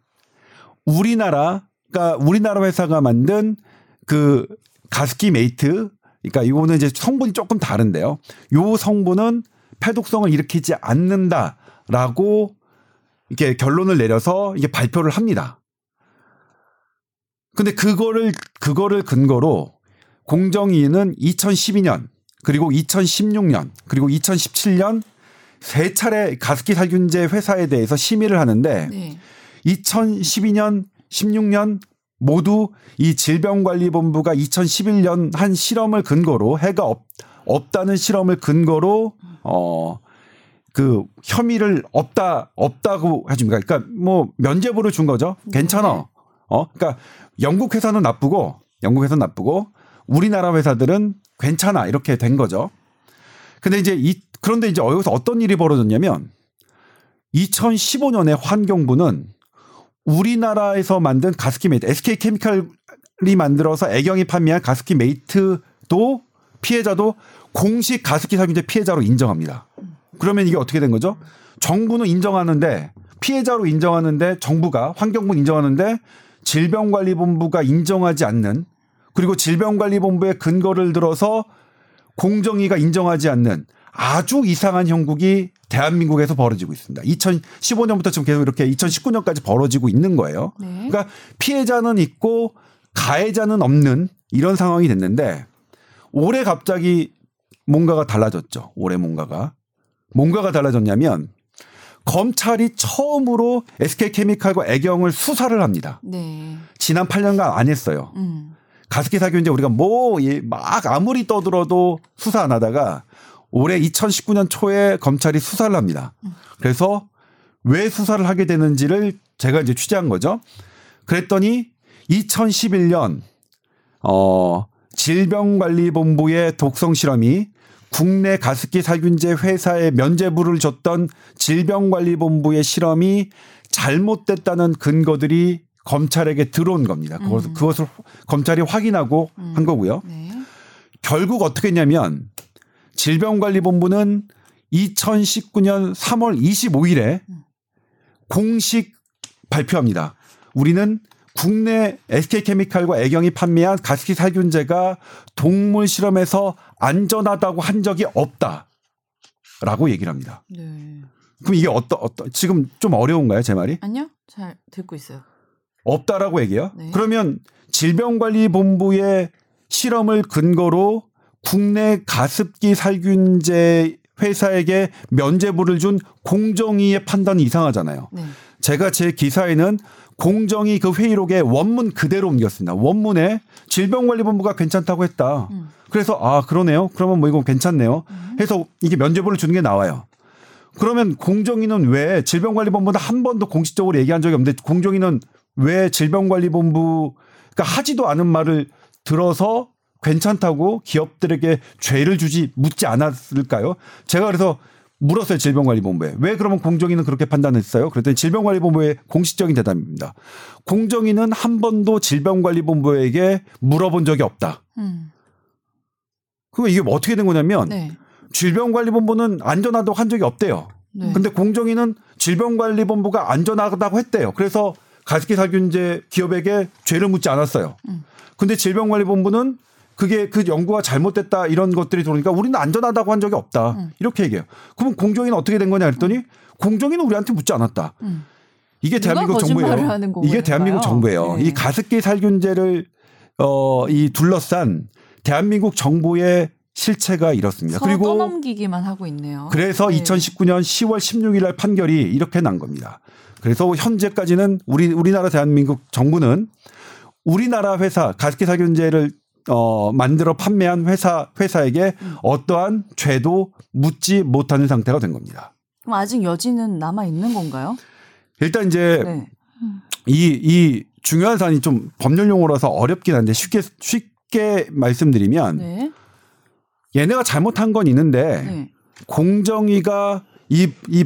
우리나라 가 우리나라 회사가 만든 그 가습기 메이트 그러니까 이거는 이제 성분이 조금 다른데요. 요 성분은 폐독성을 일으키지 않는다라고 이렇게 결론을 내려서 이게 발표를 합니다. 근데 그거를 그거를 근거로 공정위는 2012년 그리고 2016년 그리고 2017년 세 차례 가습기 살균제 회사에 대해서 심의를 하는데 네. 2012년 16년 모두 이 질병관리본부가 2011년 한 실험을 근거로 해가 없, 없다는 실험을 근거로 어 그 혐의를 없다 없다고 해줍니까? 그러니까 뭐 면제부를 준 거죠. 괜찮아. 네. 어 그러니까 영국 회사는 나쁘고 영국 회사는 나쁘고 우리나라 회사들은 괜찮아 이렇게 된 거죠. 근데 이제 이 그런데 이제 여기서 어떤 일이 벌어졌냐면 2015년에 환경부는 우리나라에서 만든 가습기 메이트 SK 케미칼이 만들어서 애경이 판매한 가습기 메이트도 피해자도 공식 가습기 살균제 피해자로 인정합니다. 그러면 이게 어떻게 된 거죠? 정부는 인정하는데 피해자로 인정하는데 정부가 환경부 인정하는데 질병관리본부가 인정하지 않는 그리고 질병관리본부의 근거를 들어서 공정위가 인정하지 않는 아주 이상한 형국이 대한민국에서 벌어지고 있습니다. 2015년부터 지금 계속 이렇게 2019년까지 벌어지고 있는 거예요. 네. 그러니까 피해자는 있고 가해자는 없는 이런 상황이 됐는데 올해 갑자기 뭔가가 달라졌죠. 올해 뭔가가 뭔가가 달라졌냐면 검찰이 처음으로 SK케미칼과 애경을 수사를 합니다. 네. 지난 8년간 안 했어요. 음. 가습기 살균제 우리가 뭐 막 아무리 떠들어도 수사 안 하다가 올해 2019년 초에 검찰이 수사를 합니다. 음. 그래서 왜 수사를 하게 되는지를 제가 이제 취재한 거죠. 그랬더니 2011년 어 질병관리본부의 독성 실험이 국내 가습기 살균제 회사에 면제부를 줬던 질병관리본부의 실험이 잘못됐다는 근거들이 검찰에게 들어온 겁니다. 그것을, 음. 그것을 검찰이 확인하고 음. 한 거고요. 네. 결국 어떻게 했냐면 질병관리본부는 2019년 3월 25일에 음. 공식 발표합니다. 우리는 국내 SK케미칼과 애경이 판매한 가습기 살균제가 동물 실험에서 안전하다고 한 적이 없다라고 얘기를 합니다. 네. 그럼 이게 어떤 어떤 지금 좀 어려운가요, 제 말이? 아니요, 잘 듣고 있어요. 없다라고 얘기해요. 네. 그러면 질병관리본부의 실험을 근거로 국내 가습기 살균제 회사에게 면제부를 준 공정위의 판단이 이상하잖아요. 네. 제가 제 기사에는 공정위 그 회의록에 원문 그대로 옮겼습니다. 원문에 질병관리본부가 괜찮다고 했다. 음. 그래서 아 그러네요. 그러면 뭐 이건 괜찮네요. 음. 해서 이게 면제부를 주는 게 나와요. 그러면 공정위는 왜 질병관리본부는 한 번도 공식적으로 얘기한 적이 없는데 공정위는 왜 질병관리본부가 하지도 않은 말을 들어서 괜찮다고 기업들에게 죄를 주지 묻지 않았을까요? 제가 그래서 물었어요 질병관리본부에 왜 그러면 공정위는 그렇게 판단했어요? 그랬더니 질병관리본부의 공식적인 대답입니다. 공정위는 한 번도 질병관리본부에게 물어본 적이 없다. 음. 그럼 이게 어떻게 된 거냐면 네. 질병관리본부는 안전하다고 한 적이 없대요. 네. 근데 공정위는 질병관리본부가 안전하다고 했대요. 그래서 가습기 살균제 기업에게 죄를 묻지 않았어요. 음. 근데 질병관리본부는 그게 그 연구가 잘못됐다 이런 것들이 들어오니까 우리는 안전하다고 한 적이 없다. 음. 이렇게 얘기해요. 그러면 공정위는 어떻게 된 거냐 했더니 음. 공정위는 우리한테 묻지 않았다. 음. 이게 대한민국 정부예요. 이게 대한민국 정부예요. 네. 이 가습기 살균제를 어 이 둘러싼 대한민국 정부의 실체가 이렇습니다. 그리고 떠넘기기만 하고 있네요. 그래서 네. 2019년 10월 16일 날 판결이 이렇게 난 겁니다. 그래서 현재까지는 우리 우리나라 대한민국 정부는 우리나라 회사 가습기 살균제를 어, 만들어 판매한 회사, 회사에게 음. 어떠한 죄도 묻지 못하는 상태가 된 겁니다. 그럼 아직 여지는 남아 있는 건가요? 일단 이제 네. 이, 이 중요한 사안이 좀 법률 용어라서 어렵긴 한데 쉽게, 쉽게 말씀드리면 네. 얘네가 잘못한 건 있는데 네. 공정위가 이, 이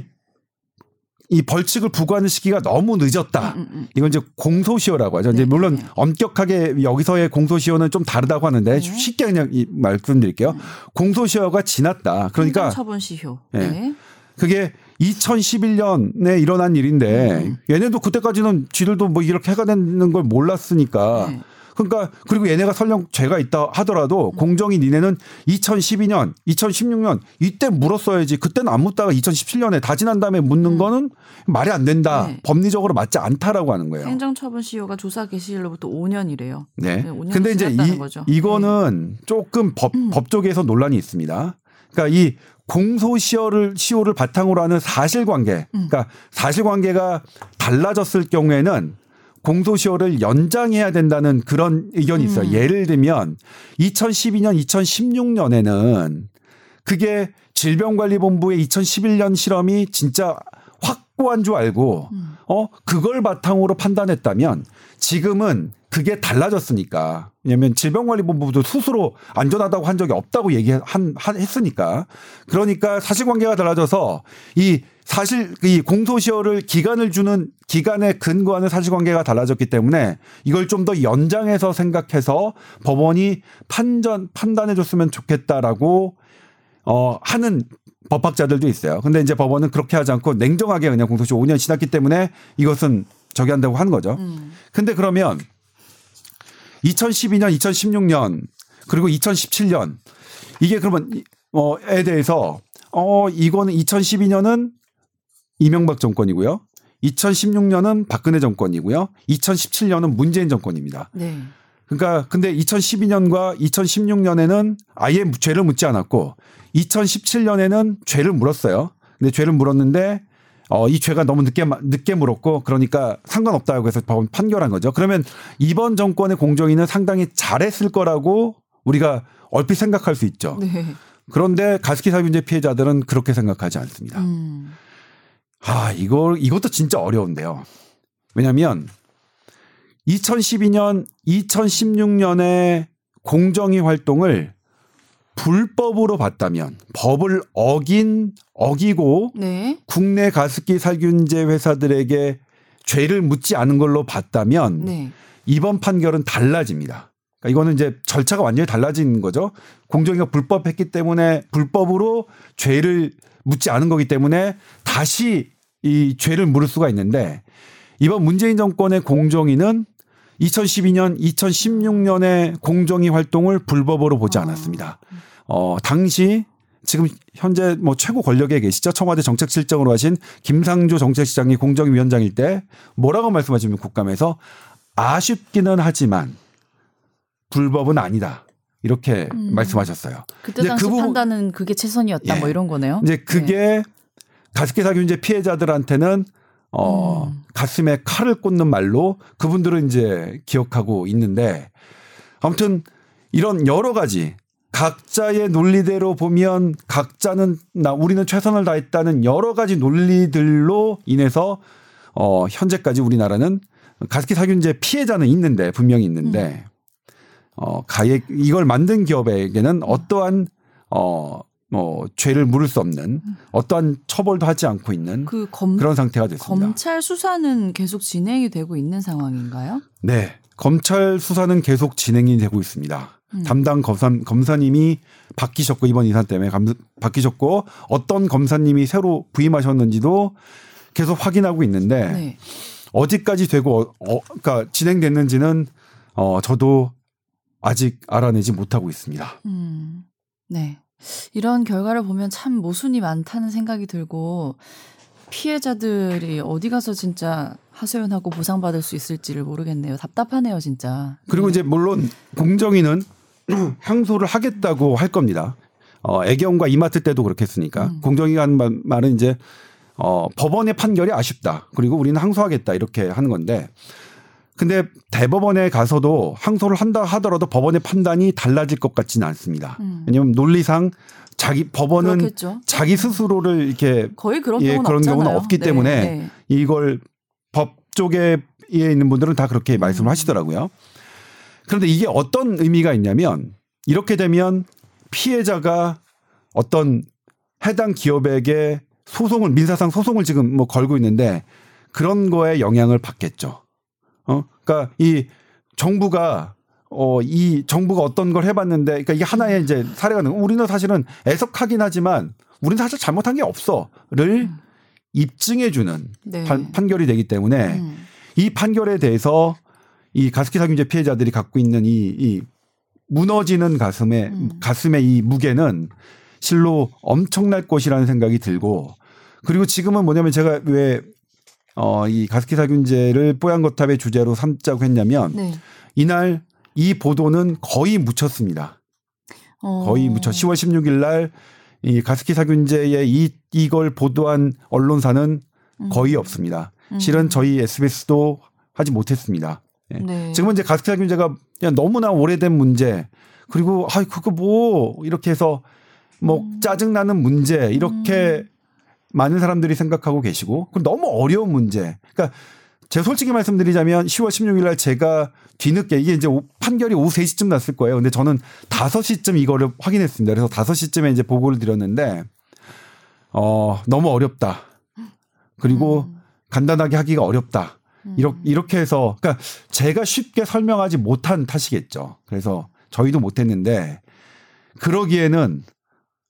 이 벌칙을 부과하는 시기가 너무 늦었다. 음, 음, 음. 이건 이제 공소시효라고 하죠. 네, 이제 물론 네. 엄격하게 여기서의 공소시효는 좀 다르다고 하는데 네. 쉽게 그냥 이 말씀드릴게요. 음. 공소시효가 지났다. 그러니까 처분시효. 네. 네. 그게 2011년에 일어난 일인데 음. 얘네도 그때까지는 쥐들도 뭐 이렇게 해가 되는 걸 몰랐으니까 네. 그러니까 그리고 얘네가 설령 죄가 있다 하더라도 음. 공정이 니네는 2012년, 2016년 이때 물었어야지. 그때는 안 묻다가 2017년에 다 지난 다음에 묻는 음. 거는 말이 안 된다. 네. 법리적으로 맞지 않다라고 하는 거예요. 행정처분 시효가 조사 개시일로부터 5년이래요. 네. 네 5년 근데 이제 이, 거죠. 이거는 네. 조금 법, 음. 법 쪽에서 논란이 있습니다. 그러니까 이 공소시효를 시효를 바탕으로 하는 사실관계, 음. 그러니까 사실관계가 달라졌을 경우에는 공소시효를 연장해야 된다는 그런 의견이 있어요. 음. 예를 들면 2012년, 2016년에는 그게 질병관리본부의 2011년 실험이 진짜 확고한 줄 알고 음. 어 그걸 바탕으로 판단했다면 지금은 그게 달라졌으니까 왜냐하면 질병관리본부도 스스로 안전하다고 한 적이 없다고 얘기한 했으니까 그러니까 사실관계가 달라져서 이 사실 이 공소시효를 기간을 주는 기간에 근거하는 사실관계가 달라졌기 때문에 이걸 좀 더 연장해서 생각해서 법원이 판전 판단해 줬으면 좋겠다라고 어 하는 법학자들도 있어요. 근데 이제 법원은 그렇게 하지 않고 냉정하게 그냥 공소시효 5년 지났기 때문에 이것은 저기 한다고 하는 거죠. 음. 근데 그러면 2012년, 2016년 그리고 2017년 이게 그러면 어에 대해서 어 이거는 2012년은 이명박 정권이고요. 2016년은 박근혜 정권이고요. 2017년은 문재인 정권입니다. 네. 그러니까 근데 2012년과 2016년에는 아예 죄를 묻지 않았고 2017년에는 죄를 물었어요. 근데 죄를 물었는데 어, 이 죄가 너무 늦게 늦게 물었고 그러니까 상관없다고 해서 법원 판결한 거죠. 그러면 이번 정권의 공정위는 상당히 잘했을 거라고 우리가 얼핏 생각할 수 있죠. 네. 그런데 가습기 살균제 피해자들은 그렇게 생각하지 않습니다. 음. 아, 이걸 이것도 진짜 어려운데요. 왜냐하면 2012년, 2016년에 공정위 활동을 불법으로 봤다면 법을 어긴 어기고 네. 국내 가습기 살균제 회사들에게 죄를 묻지 않은 걸로 봤다면 네. 이번 판결은 달라집니다. 그러니까 이거는 이제 절차가 완전히 달라진 거죠. 공정위가 불법했기 때문에 불법으로 죄를 묻지 않은 거기 때문에 다시 이 죄를 물을 수가 있는데 이번 문재인 정권의 공정위는 2012년, 2016년에 공정위 활동을 불법으로 보지 아. 않았습니다. 어, 당시 지금 현재 뭐 최고 권력에 계시죠. 청와대 정책실장으로 하신 김상조 정책시장이 공정위원장일 때 뭐라고 말씀하시면 국감에서 아쉽기는 하지만 불법은 아니다. 이렇게 음. 말씀하셨어요. 그때 당시 그 판단은 그게 최선이었다 뭐 예. 뭐 이런 거네요. 이제 그게 네. 가습기 살균제 피해자들한테는 어, 음. 가슴에 칼을 꽂는 말로 그분들은 이제 기억하고 있는데 아무튼 이런 여러 가지 각자의 논리대로 보면 각자는 나 우리는 최선을 다했다는 여러 가지 논리들로 인해서 어 현재까지 우리나라는 가습기 살균제 피해자는 있는데 분명히 있는데 음. 어 가액 이걸 만든 기업에게는 어떠한 어 뭐 죄를 물을 수 없는 어떠한 처벌도 하지 않고 있는 그 검, 그런 상태가 됐습니다. 검찰 수사는 계속 진행이 되고 있는 상황인가요? 네, 검찰 수사는 계속 진행이 되고 있습니다. 음. 담당 검사 검사님이 바뀌셨고 이번 인사 때문에 감, 바뀌셨고 어떤 검사님이 새로 부임하셨는지도 계속 확인하고 있는데 네. 어디까지 되고 어, 어, 그러니까 진행됐는지는 어 저도 아직 알아내지 못하고 있습니다. 음. 네. 이런 결과를 보면 참 모순이 많다는 생각이 들고 피해자들이 어디 가서 진짜 하소연하고 보상받을 수 있을지를 모르겠네요. 답답하네요, 진짜. 그리고 이제 물론 공정위는 항소를 하겠다고 할 겁니다. 어, 애경과 이마트 때도 그렇겠으니까 음. 공정위가 한 말은 이제 어, 법원의 판결이 아쉽다. 그리고 우리는 항소하겠다 이렇게 하는 건데 근데 대법원에 가서도 항소를 한다 하더라도 법원의 판단이 달라질 것 같지는 않습니다. 음. 왜냐하면 논리상 자기 법원은 그렇겠죠. 자기 스스로를 이렇게 거의 그런 예, 경우는, 그런 경우는 없기 네, 때문에 네. 이걸 법 쪽에 있는 분들은 다 그렇게 말씀을 음. 하시더라고요. 그런데 이게 어떤 의미가 있냐면 이렇게 되면 피해자가 어떤 해당 기업에게 소송을 민사상 소송을 지금 뭐 걸고 있는데 그런 거에 영향을 받겠죠. 어, 그러니까 이 정부가 어, 이 정부가 어떤 걸 해봤는데, 그러니까 이게 하나의 이제 사례가 되는, 우리는 사실은 애석하긴 하지만, 우리는 사실 잘못한 게 없어를 음. 입증해주는 네. 판, 결이 되기 때문에, 음. 이 판결에 대해서 이 가습기 살균제 피해자들이 갖고 있는 이, 이 무너지는 가슴에, 음. 가슴의 이 무게는 실로 엄청날 것이라는 생각이 들고, 그리고 지금은 뭐냐면 제가 왜 어, 이 가습기 살균제를 뽀얀거탑의 주제로 삼자고 했냐면 네. 이날 이 보도는 거의 묻혔습니다. 어. 거의 묻혀 10월 16일 날 이 가습기 살균제의 이 이걸 보도한 언론사는 음. 거의 없습니다. 음. 실은 저희 SBS도 하지 못했습니다. 예. 네. 지금은 이제 가습기 살균제가 그냥 너무나 오래된 문제 그리고 아 그거 뭐 이렇게 해서 뭐 음. 짜증 나는 문제 이렇게 음. 많은 사람들이 생각하고 계시고 그 너무 어려운 문제. 그러니까 제가 솔직히 말씀드리자면 10월 16일 날 제가 뒤늦게 이게 이제 판결이 오후 3시쯤 났을 거예요. 근데 저는 5시쯤 이거를 확인했습니다. 그래서 5시쯤에 이제 보고를 드렸는데 어 너무 어렵다. 그리고 음. 간단하게 하기가 어렵다. 음. 이렇게 이렇게 해서 그러니까 제가 쉽게 설명하지 못한 탓이겠죠. 그래서 저희도 못했는데 그러기에는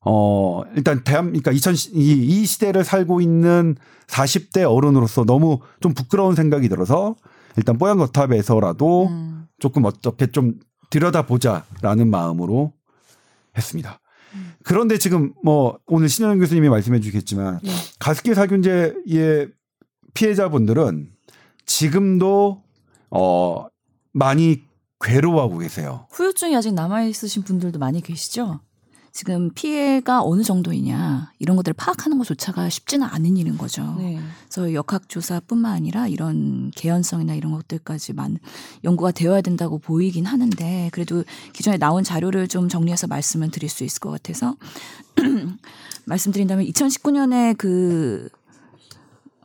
어, 일단 대한, 그러니까 2000, 이, 이 시대를 살고 있는 40대 어른으로서 너무 좀 부끄러운 생각이 들어서 일단 뽀얀 거탑에서라도 음. 조금 어떻게 좀 들여다보자라는 마음으로 했습니다. 음. 그런데 지금 뭐 오늘 신현영 교수님이 말씀해 주겠지만 네. 가습기 살균제의 피해자분들은 지금도 어 많이 괴로워하고 계세요. 후유증이 아직 남아 있으신 분들도 많이 계시죠? 지금 피해가 어느 정도이냐 이런 것들을 파악하는 것조차가 쉽지는 않은 일인 거죠. 네. 그래서 역학조사뿐만 아니라 이런 개연성이나 이런 것들까지 만 연구가 되어야 된다고 보이긴 하는데 그래도 기존에 나온 자료를 좀 정리해서 말씀을 드릴 수 있을 것 같아서 말씀드린다면 2019년에 그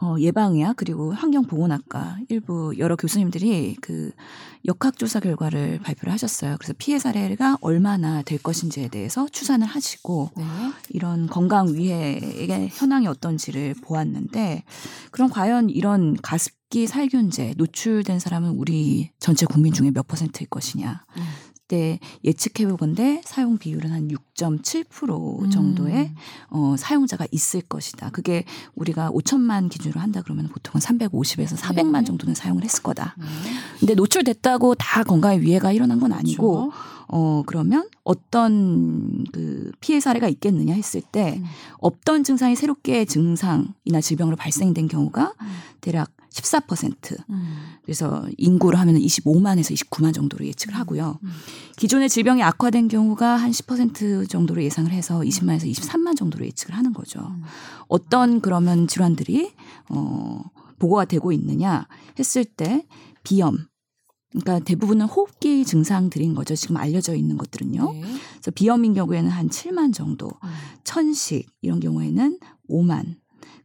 어, 예방의학 그리고 환경보건학과 일부 여러 교수님들이 그 역학조사 결과를 발표를 하셨어요. 그래서 피해 사례가 얼마나 될 것인지에 대해서 추산을 하시고 네. 이런 건강 위해의 현황이 어떤지를 보았는데 그럼 과연 이런 가습기 살균제 노출된 사람은 우리 전체 국민 중에 몇 퍼센트일 것이냐. 음. 때 예측해 보건데 사용 비율은 한 6.7% 정도의 음. 어, 사용자가 있을 것이다. 그게 우리가 5천만 기준으로 한다 그러면 보통은 350에서 400만 네. 정도는 사용을 했을 거다. 네. 근데 노출됐다고 다 건강에 위해가 일어난 건 아니고 그렇죠. 어 그러면 어떤 그 피해 사례가 있겠느냐 했을 때 음. 없던 증상이 새롭게 증상이나 질병으로 발생된 경우가 음. 대략 14%. 음. 그래서 인구로 하면 25만에서 29만 정도로 예측을 음. 하고요. 음. 기존의 질병이 악화된 경우가 한 10% 정도로 예상을 해서 20만에서 23만 정도로 예측을 하는 거죠. 음. 어떤 그러면 질환들이 어 보고가 되고 있느냐 했을 때 비염, 그러니까 대부분은 호흡기 증상들인 거죠. 지금 알려져 있는 것들은요. 네. 그래서 비염인 경우에는 한 7만 정도, 음. 천식 이런 경우에는 5만,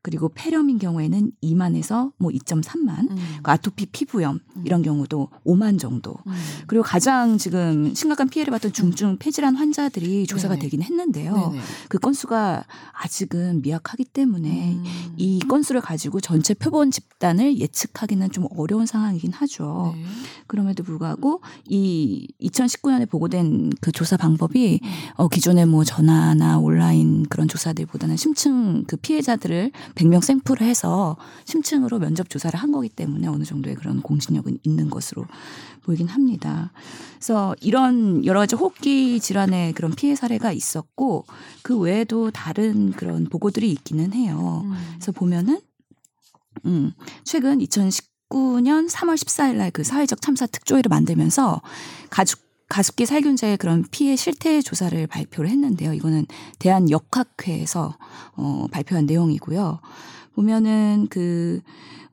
그리고 폐렴인 경우에는 2만에서 뭐 2.3만, 음. 그 아토피 피부염 음. 이런 경우도 5만 정도. 음. 그리고 가장 지금 심각한 피해를 받던 중증 폐질환 환자들이 조사가 네네. 되긴 했는데요. 네네. 그 건수가 아직은 미약하기 때문에 음. 이 건수를 가지고 전체 표본 집단을 예측하기는 좀 어려운 상황이긴 하죠. 네. 그럼에도 불구하고 이 2019년에 보고된 그 조사 방법이 음. 어 기존의 뭐 전화나 온라인 그런 조사들보다는 심층 그 피해자들을 100명 샘플을 해서 심층으로 면접 조사를 한 거기 때문에 어느 정도의 그런 공신력은 있는 것으로 보이긴 합니다. 그래서 이런 여러 가지 호흡기 질환의 그런 피해 사례가 있었고 그 외에도 다른 그런 보고들이 있기는 해요. 음. 그래서 보면은 음, 최근 2019년 3월 14일 날 그 사회적 참사 특조위를 만들면서 가족 가습기 살균제의 그런 피해 실태 조사를 발표를 했는데요. 이거는 대한 역학회에서 어, 발표한 내용이고요. 보면은 그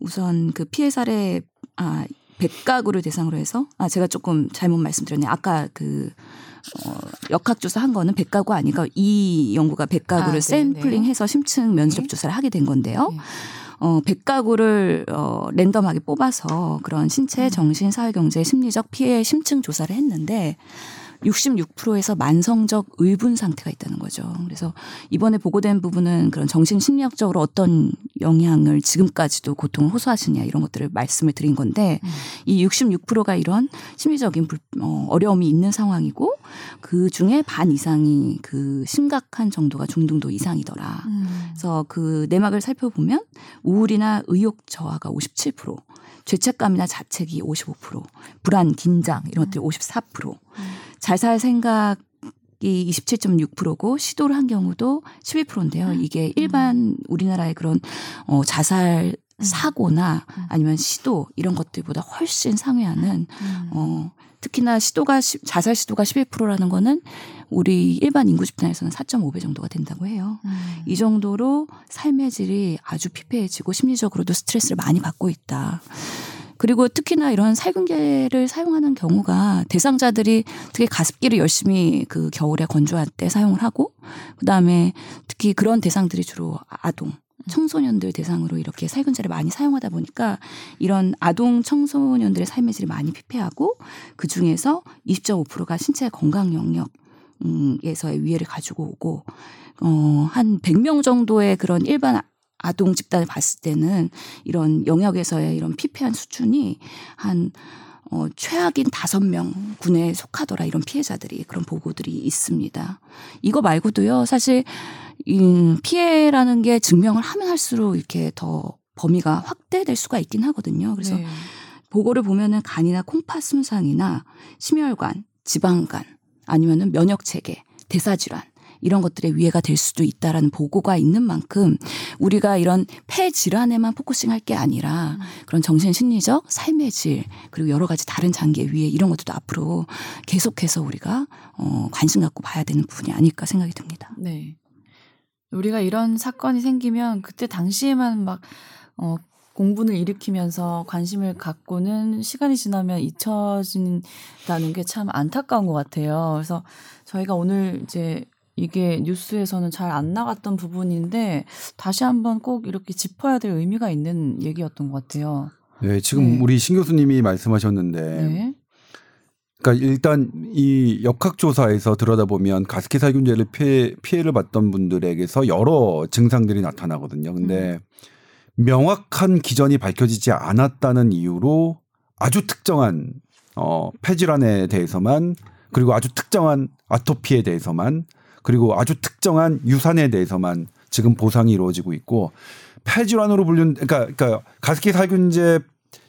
우선 그 피해 사례 아 100가구를 대상으로 해서 아 제가 조금 잘못 말씀드렸네요. 아까 그 어, 역학조사 한 거는 100가구 아니고 이 연구가 100가구를 아, 네, 샘플링해서 네. 심층 면접 네. 조사를 하게 된 건데요. 네. 어, 100가구를 어, 랜덤하게 뽑아서 그런 신체, 음. 정신, 사회, 경제, 심리적 피해 심층 조사를 했는데 66%에서 만성적 의분 상태가 있다는 거죠. 그래서 이번에 보고된 부분은 그런 정신 심리학적으로 어떤 영향을 지금까지도 고통을 호소하시냐 이런 것들을 말씀을 드린 건데 음. 이 66%가 이런 심리적인 불, 어, 어려움이 있는 상황이고 그 중에 반 이상이 그 심각한 정도가 중등도 이상이더라. 음. 그래서 그 내막을 살펴보면 우울이나 의욕 저하가 57%, 죄책감이나 자책이 55%, 불안, 긴장 이런 것들이 54%, 음. 잘 살 생각 이 27.6%고 시도를 한 경우도 12%인데요. 음. 이게 일반 우리나라의 그런 어 자살 음. 사고나 음. 아니면 시도 이런 것들보다 훨씬 상회하는 어 특히나 시도가 자살 시도가 11%라는 거는 우리 일반 인구 집단에서는 4.5배 정도가 된다고 해요. 음. 이 정도로 삶의 질이 아주 피폐해지고 심리적으로도 스트레스를 많이 받고 있다. 그리고 특히나 이런 살균계를 사용하는 경우가 대상자들이 특히 가습기를 열심히 그 겨울에 건조할 때 사용을 하고 그다음에 특히 그런 대상들이 주로 아동 청소년들 대상으로 이렇게 살균제를 많이 사용하다 보니까 이런 아동 청소년들의 삶의 질이 많이 피폐하고 그 중에서 20.5%가 신체 건강 영역 에서의 위해를 가지고 오고 어, 한 100명 정도의 그런 일반 아동 집단을 봤을 때는 이런 영역에서의 이런 피폐한 수준이 한 어, 최악인 다섯 명 군에 속하더라 이런 피해자들이 그런 보고들이 있습니다. 이거 말고도요 사실 이 피해라는 게 증명을 하면 할수록 이렇게 더 범위가 확대될 수가 있긴 하거든요. 그래서 네. 보고를 보면은 간이나 콩팥 손상이나 심혈관, 지방간 아니면은 면역 체계, 대사 질환 이런 것들의 위해가 될 수도 있다라는 보고가 있는 만큼 우리가 이런 폐 질환에만 포커싱할 게 아니라 그런 정신 심리적 삶의 질 그리고 여러 가지 다른 장기의 위해 이런 것들도 앞으로 계속해서 우리가 어 관심 갖고 봐야 되는 부분이 아닐까 생각이 듭니다. 네. 우리가 이런 사건이 생기면 그때 당시에만 막 어, 공분을 일으키면서 관심을 갖고는 시간이 지나면 잊혀진다는 게 참 안타까운 것 같아요. 그래서 저희가 오늘 이제 이게 뉴스에서는 잘 안 나갔던 부분인데 다시 한번 꼭 이렇게 짚어야 될 의미가 있는 얘기였던 것 같아요. 네, 지금 네. 우리 신 교수님이 말씀하셨는데 네. 그러니까 일단 이 역학조사에서 들여다보면 가습기 살균제를 피해, 피해를 봤던 분들에게서 여러 증상들이 나타나거든요. 근데 음. 명확한 기전이 밝혀지지 않았다는 이유로 아주 특정한 어 폐질환에 대해서만 그리고 아주 특정한 아토피에 대해서만 그리고 아주 특정한 유산에 대해서만 지금 보상이 이루어지고 있고 폐질환으로 분류 그러니까 그러니까 가습기 살균제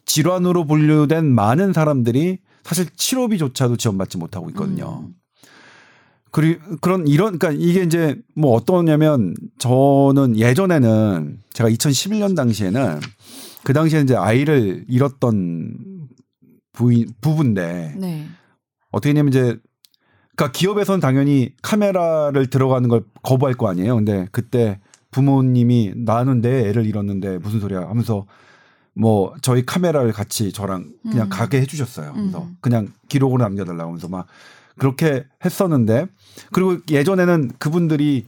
질환으로 분류된 많은 사람들이 사실 치료비조차도 지원받지 못하고 있거든요. 음. 그리고 그런 이런 그러니까 이게 이제 뭐 어떠냐면 저는 예전에는 제가 2011년 당시에는 그 당시에 이제 아이를 잃었던 부인 부부인데 네. 어떻게 했냐면 이제 그러니까 기업에서는 당연히 카메라를 들어가는 걸 거부할 거 아니에요. 근데 그때 부모님이 나는 내 애를 잃었는데 무슨 소리야 하면서 뭐 저희 카메라를 같이 저랑 그냥 음. 가게 해주셨어요. 그래서 음. 그냥 기록으로 남겨달라고 하면서 막 그렇게 했었는데 그리고 예전에는 그분들이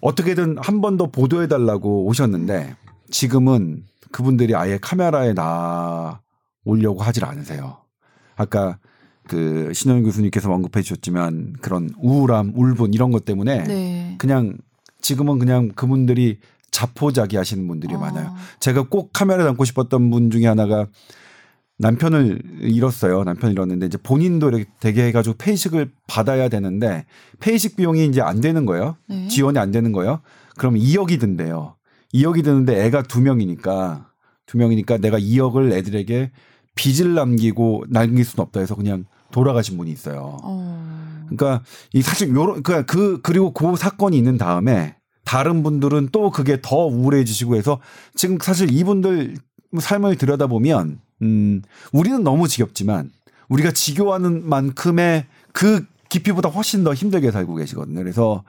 어떻게든 한 번 더 보도해 달라고 오셨는데 지금은 그분들이 아예 카메라에 나 오려고 하질 않으세요. 아까 그 신영 교수님께서 언급해 주셨지만 그런 우울함, 울분 이런 것 때문에 네. 그냥 지금은 그냥 그분들이 자포자기 하시는 분들이 어. 많아요. 제가 꼭 카메라 담고 싶었던 분 중에 하나가 남편을 잃었어요. 남편 잃었는데 이제 본인도 이렇게 되게 해가지고 폐이식을 받아야 되는데 폐이식 비용이 이제 안 되는 거예요. 네. 지원이 안 되는 거예요. 그럼 2억이 든대요. 2억이 드는데 애가 두 명이니까 두 명이니까 내가 2억을 애들에게 빚을 남기고 남길 수는 없다 해서 그냥 돌아가신 분이 있어요. 어. 그러니까 이 사실 요런 그러니까 그 그리고 그 사건이 있는 다음에 다른 분들은 또 그게 더 우울해지시고 해서 지금 사실 이분들 삶을 들여다보면 음, 우리는 너무 지겹지만 우리가 지겨워하는 만큼의 그 깊이보다 훨씬 더 힘들게 살고 계시거든요. 그래서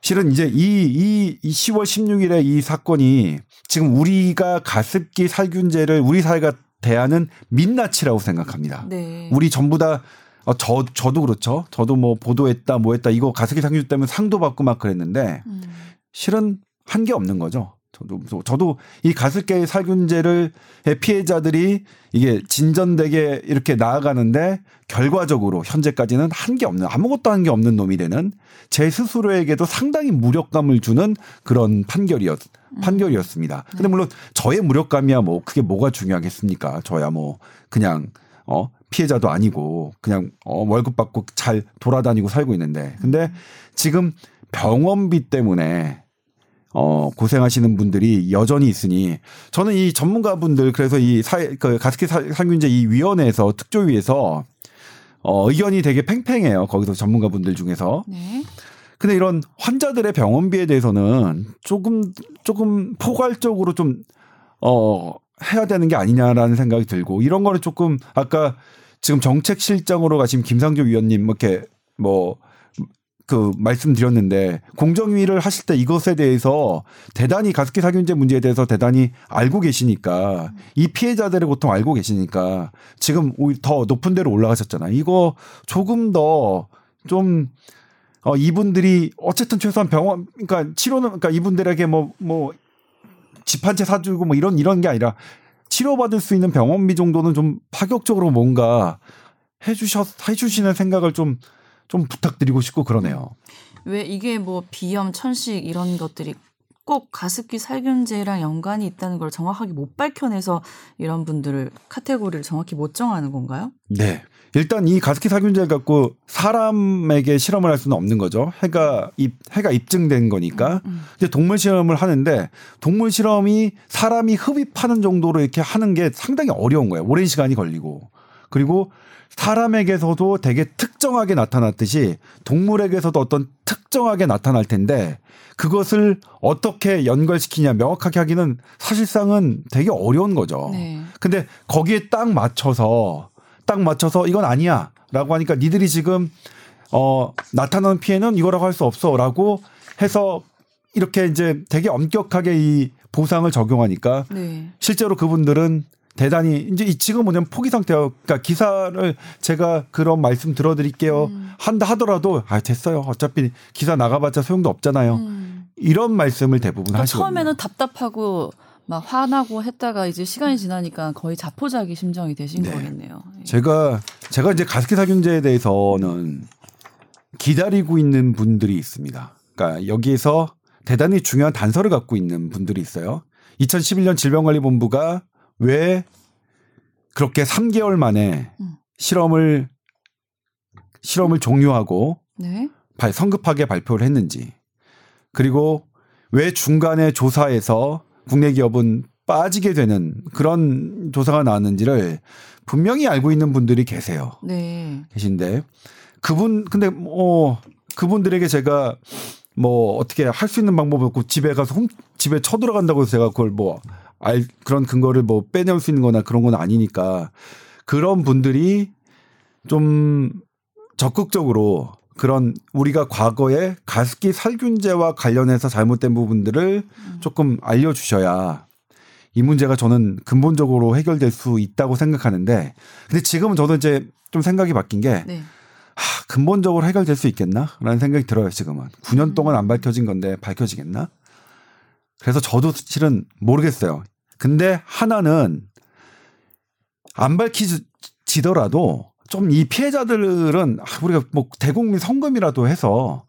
실은 이제 이, 이, 이 10월 16일에 이 사건이 지금 우리가 가습기 살균제를 우리 사회가 대하는 민낯이라고 생각합니다. 네. 우리 전부 다 어, 저, 저도 그렇죠. 저도 뭐 보도했다, 뭐 했다, 이거 가습기 살균제 때문에 상도 받고 막 그랬는데 음. 실은 한 게 없는 거죠. 저도 저도 이 가습기 살균제를 피해자들이 이게 진전되게 이렇게 나아가는데 결과적으로 현재까지는 한 게 없는 아무것도 한 게 없는 놈이 되는 제 스스로에게도 상당히 무력감을 주는 그런 판결이었 판결이었습니다. 근데 물론 저의 무력감이야 뭐 그게 뭐가 중요하겠습니까? 저야 뭐 그냥 어 피해자도 아니고 그냥 어 월급 받고 잘 돌아다니고 살고 있는데 근데 지금 병원비 때문에 어, 고생하시는 분들이 여전히 있으니 저는 이 전문가분들 그래서 이 사회, 그 가습기 살균제 이 위원회에서 특조위에서 어, 의견이 되게 팽팽해요. 거기서 전문가분들 중에서. 네. 근데 이런 환자들의 병원비에 대해서는 조금 조금 포괄적으로 좀 어, 해야 되는 게 아니냐라는 생각이 들고 이런 거는 조금 아까 지금 정책실장으로 가신 김상조 위원님 이렇게 뭐 그 말씀드렸는데 공정위를 하실 때 이것에 대해서 대단히 가습기 살균제 문제에 대해서 대단히 알고 계시니까 이 피해자들의 고통 알고 계시니까 지금 더 높은 데로 올라가셨잖아요. 이거 조금 더좀 어, 이분들이 어쨌든 최소한 병원 그러니까 치료는 그러니까 이분들에게 뭐 뭐 집 한 채 사주고 뭐 이런 이런 게 아니라 치료받을 수 있는 병원비 정도는 좀 파격적으로 뭔가 해주셨 해주시는 생각을 좀 좀 부탁드리고 싶고 그러네요. 왜 이게 뭐 비염, 천식 이런 것들이 꼭 가습기 살균제랑 연관이 있다는 걸 정확하게 못 밝혀내서 이런 분들을 카테고리를 정확히 못 정하는 건가요? 네. 일단 이 가습기 살균제를 갖고 사람에게 실험을 할 수는 없는 거죠. 해가 입 해가 입증된 거니까. 음, 음. 이제 동물 실험을 하는데 동물 실험이 사람이 흡입하는 정도로 이렇게 하는 게 상당히 어려운 거예요. 오랜 시간이 걸리고. 그리고 사람에게서도 되게 특정하게 나타났듯이 동물에게서도 어떤 특정하게 나타날 텐데 그것을 어떻게 연결시키냐 명확하게 하기는 사실상은 되게 어려운 거죠. 네. 근데 거기에 딱 맞춰서 딱 맞춰서 이건 아니야 라고 하니까 니들이 지금 어 나타나는 피해는 이거라고 할 수 없어 라고 해서 이렇게 이제 되게 엄격하게 이 보상을 적용하니까 네. 실제로 그분들은 대단히 이제 지금 뭐냐면 포기 상태요. 그러니까 기사를 제가 그런 말씀 들어드릴게요. 음. 한다 하더라도 아 됐어요. 어차피 기사 나가봤자 소용도 없잖아요. 음. 이런 말씀을 대부분 그러니까 하시고 처음에는 답답하고 막 화나고 했다가 이제 시간이 지나니까 거의 자포자기 심정이 되신 네. 거겠네요. 예. 제가 제가 이제 가습기 살균제에 대해서는 기다리고 있는 분들이 있습니다. 그러니까 여기에서 대단히 중요한 단서를 갖고 있는 분들이 있어요. 2011년 질병관리본부가 왜 그렇게 3개월 만에 음. 실험을 실험을 종료하고 네? 성급하게 발표를 했는지 그리고 왜 중간에 조사에서 국내 기업은 빠지게 되는 그런 조사가 나왔는지를 분명히 알고 있는 분들이 계세요. 네. 계신데 그분 근데 뭐 그분들에게 제가 뭐 어떻게 할 수 있는 방법이 없고 집에 가서 홈 집에 쳐들어간다고 해서 제가 그걸 뭐 알 그런 근거를 뭐 빼낼 수 있는 거나 그런 건 아니니까 그런 분들이 좀 적극적으로 그런 우리가 과거에 가습기 살균제와 관련해서 잘못된 부분들을 조금 알려주셔야 이 문제가 저는 근본적으로 해결될 수 있다고 생각하는데 근데 지금은 저도 이제 좀 생각이 바뀐 게 네. 하, 근본적으로 해결될 수 있겠나라는 생각이 들어요 지금은 9년 음. 동안 안 밝혀진 건데 밝혀지겠나? 그래서 저도 실은 모르겠어요. 근데 하나는 안 밝히지더라도 좀 이 피해자들은 우리가 뭐 대국민 성금이라도 해서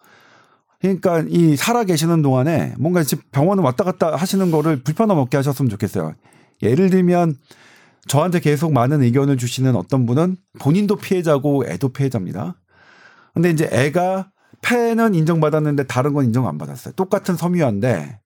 그러니까 이 살아 계시는 동안에 뭔가 집 병원을 왔다 갔다 하시는 거를 불편함 없게 하셨으면 좋겠어요. 예를 들면 저한테 계속 많은 의견을 주시는 어떤 분은 본인도 피해자고 애도 피해자입니다. 근데 이제 애가 폐는 인정받았는데 다른 건 인정 안 받았어요. 똑같은 섬유화인데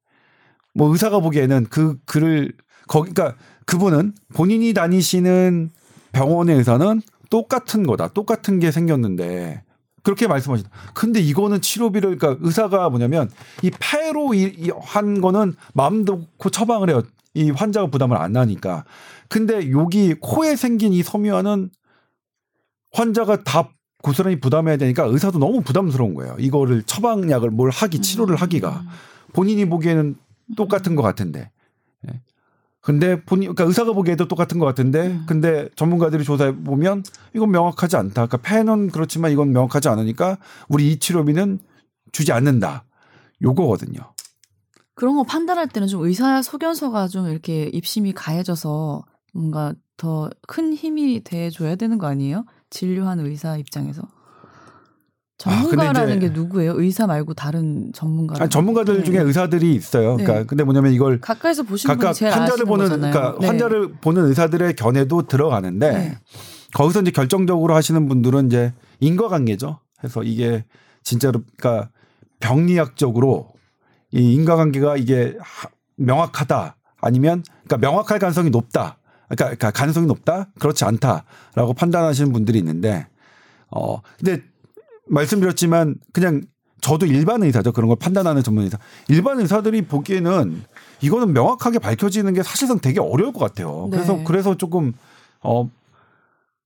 뭐 의사가 보기에는 그 글을 거기 그러니까 그분은 본인이 다니시는 병원의 의사는 똑같은 거다. 똑같은 게 생겼는데 그렇게 말씀하시다. 근데 이거는 치료비를 그러니까 의사가 뭐냐면 이 폐로 이, 이 한 거는 마음 놓고 처방을 해요. 이 환자가 부담을 안 하니까. 근데 여기 코에 생긴 이 섬유화는 환자가 다 고스란히 부담해야 되니까 의사도 너무 부담스러운 거예요. 이거를 처방약을 뭘 하기 치료를 음. 하기가 본인이 보기에는 똑같은 것 같은데. 예. 근데 본인 그러니까 의사가 보기에도 똑같은 것 같은데 음. 근데 전문가들이 조사해 보면 이건 명확하지 않다. 그러니까 폐는 그렇지만 이건 명확하지 않으니까 우리 이 치료비는 주지 않는다. 요거거든요. 그런 거 판단할 때는 좀 의사 소견서가 좀 이렇게 입심이 가해져서 뭔가 더 큰 힘이 돼 줘야 되는 거 아니에요? 진료한 의사 입장에서. 전문가라는 아, 게 누구예요? 의사 말고 다른 전문가? 아니, 전문가들 네. 중에 의사들이 있어요. 네. 그러니까 근데 뭐냐면 이걸 가까이서 보시는 각각 제일 환자를 보는 거잖아요. 그러니까 네. 환자를 보는 의사들의 견해도 들어가는데 네. 거기서 이제 결정적으로 하시는 분들은 이제 인과관계죠. 해서 이게 진짜로 그러니까 병리학적으로 이 인과관계가 이게 명확하다 아니면 그러니까 명확할 가능성이 높다. 그러니까, 그러니까 가능성이 높다 그렇지 않다라고 판단하시는 분들이 있는데 어 근데 말씀드렸지만 그냥 저도 일반 의사죠 그런 걸 판단하는 전문 의사 일반 의사들이 보기에는 이거는 명확하게 밝혀지는 게 사실상 되게 어려울 것 같아요. 네. 그래서 그래서 조금 어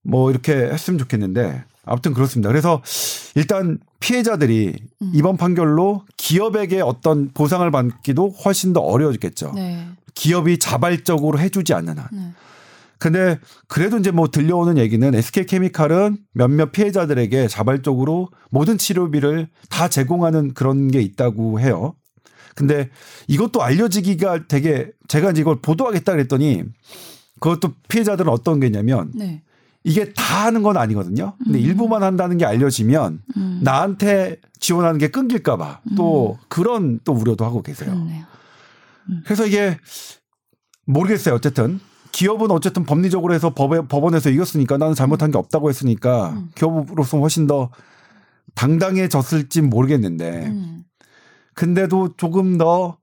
뭐 이렇게 했으면 좋겠는데 아무튼 그렇습니다. 그래서 일단 피해자들이 음. 이번 판결로 기업에게 어떤 보상을 받기도 훨씬 더 어려워졌겠죠. 네. 기업이 자발적으로 해주지 않는 한. 네. 근데 그래도 이제 뭐 들려오는 얘기는 SK 케미칼은 몇몇 피해자들에게 자발적으로 모든 치료비를 다 제공하는 그런 게 있다고 해요. 근데 이것도 알려지기가 되게 제가 이제 이걸 보도하겠다 그랬더니 그것도 피해자들은 어떤 게 있냐면 네. 이게 다 하는 건 아니거든요. 근데 음. 일부만 한다는 게 알려지면 음. 나한테 지원하는 게 끊길까봐 또 음. 그런 또 우려도 하고 계세요. 음. 그래서 이게 모르겠어요. 어쨌든 기업은 어쨌든 법리적으로 해서 법에, 법원에서 이겼으니까 나는 잘못한 게 없다고 했으니까 음. 기업으로서 훨씬 더 당당해졌을진 모르겠는데 음. 근데도 조금 더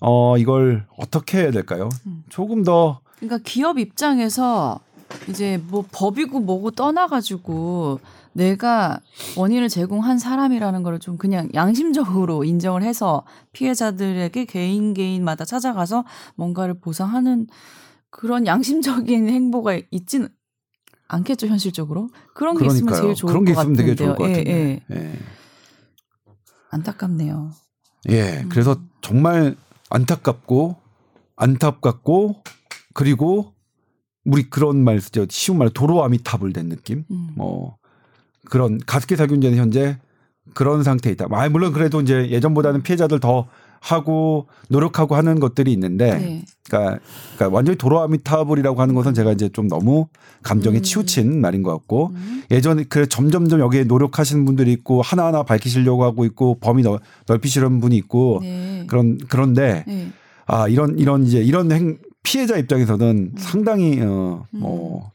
어, 이걸 어떻게 해야 될까요? 음. 조금 더 그러니까 기업 입장에서 이제 뭐 법이고 뭐고 떠나가지고 내가 원인을 제공한 사람이라는 걸 좀 그냥 양심적으로 인정을 해서 피해자들에게 개인 개인마다 찾아가서 뭔가를 보상하는 그런 양심적인 행보가 있지는 않겠죠 현실적으로 그런 게 그러니까요. 있으면 제일 좋을 그런 게 있으면 되게 좋을 것 같은데. 예, 예. 예. 안타깝네요. 예, 음. 그래서 정말 안타깝고 안타깝고 그리고 우리 그런 말 쓰죠. 쉬운 말 도로 아미타불 된 느낌. 음. 뭐 그런 가습기 살균제는 현재 그런 상태에 있다. 아, 물론 그래도 이제 예전보다는 피해자들 더 하고 노력하고 하는 것들이 있는데, 네. 그러니까, 그러니까 완전히 도로아미타불이라고 하는 것은 제가 이제 좀 너무 감정에 음. 치우친 말인 것 같고 음. 예전에 그 점점점 여기에 노력하시는 분들이 있고 하나하나 밝히시려고 하고 있고 범위 넓, 넓히시려는 분이 있고 네. 그런 그런데 네. 아 이런 이런 이제 이런 행 피해자 입장에서는 음. 상당히 어뭐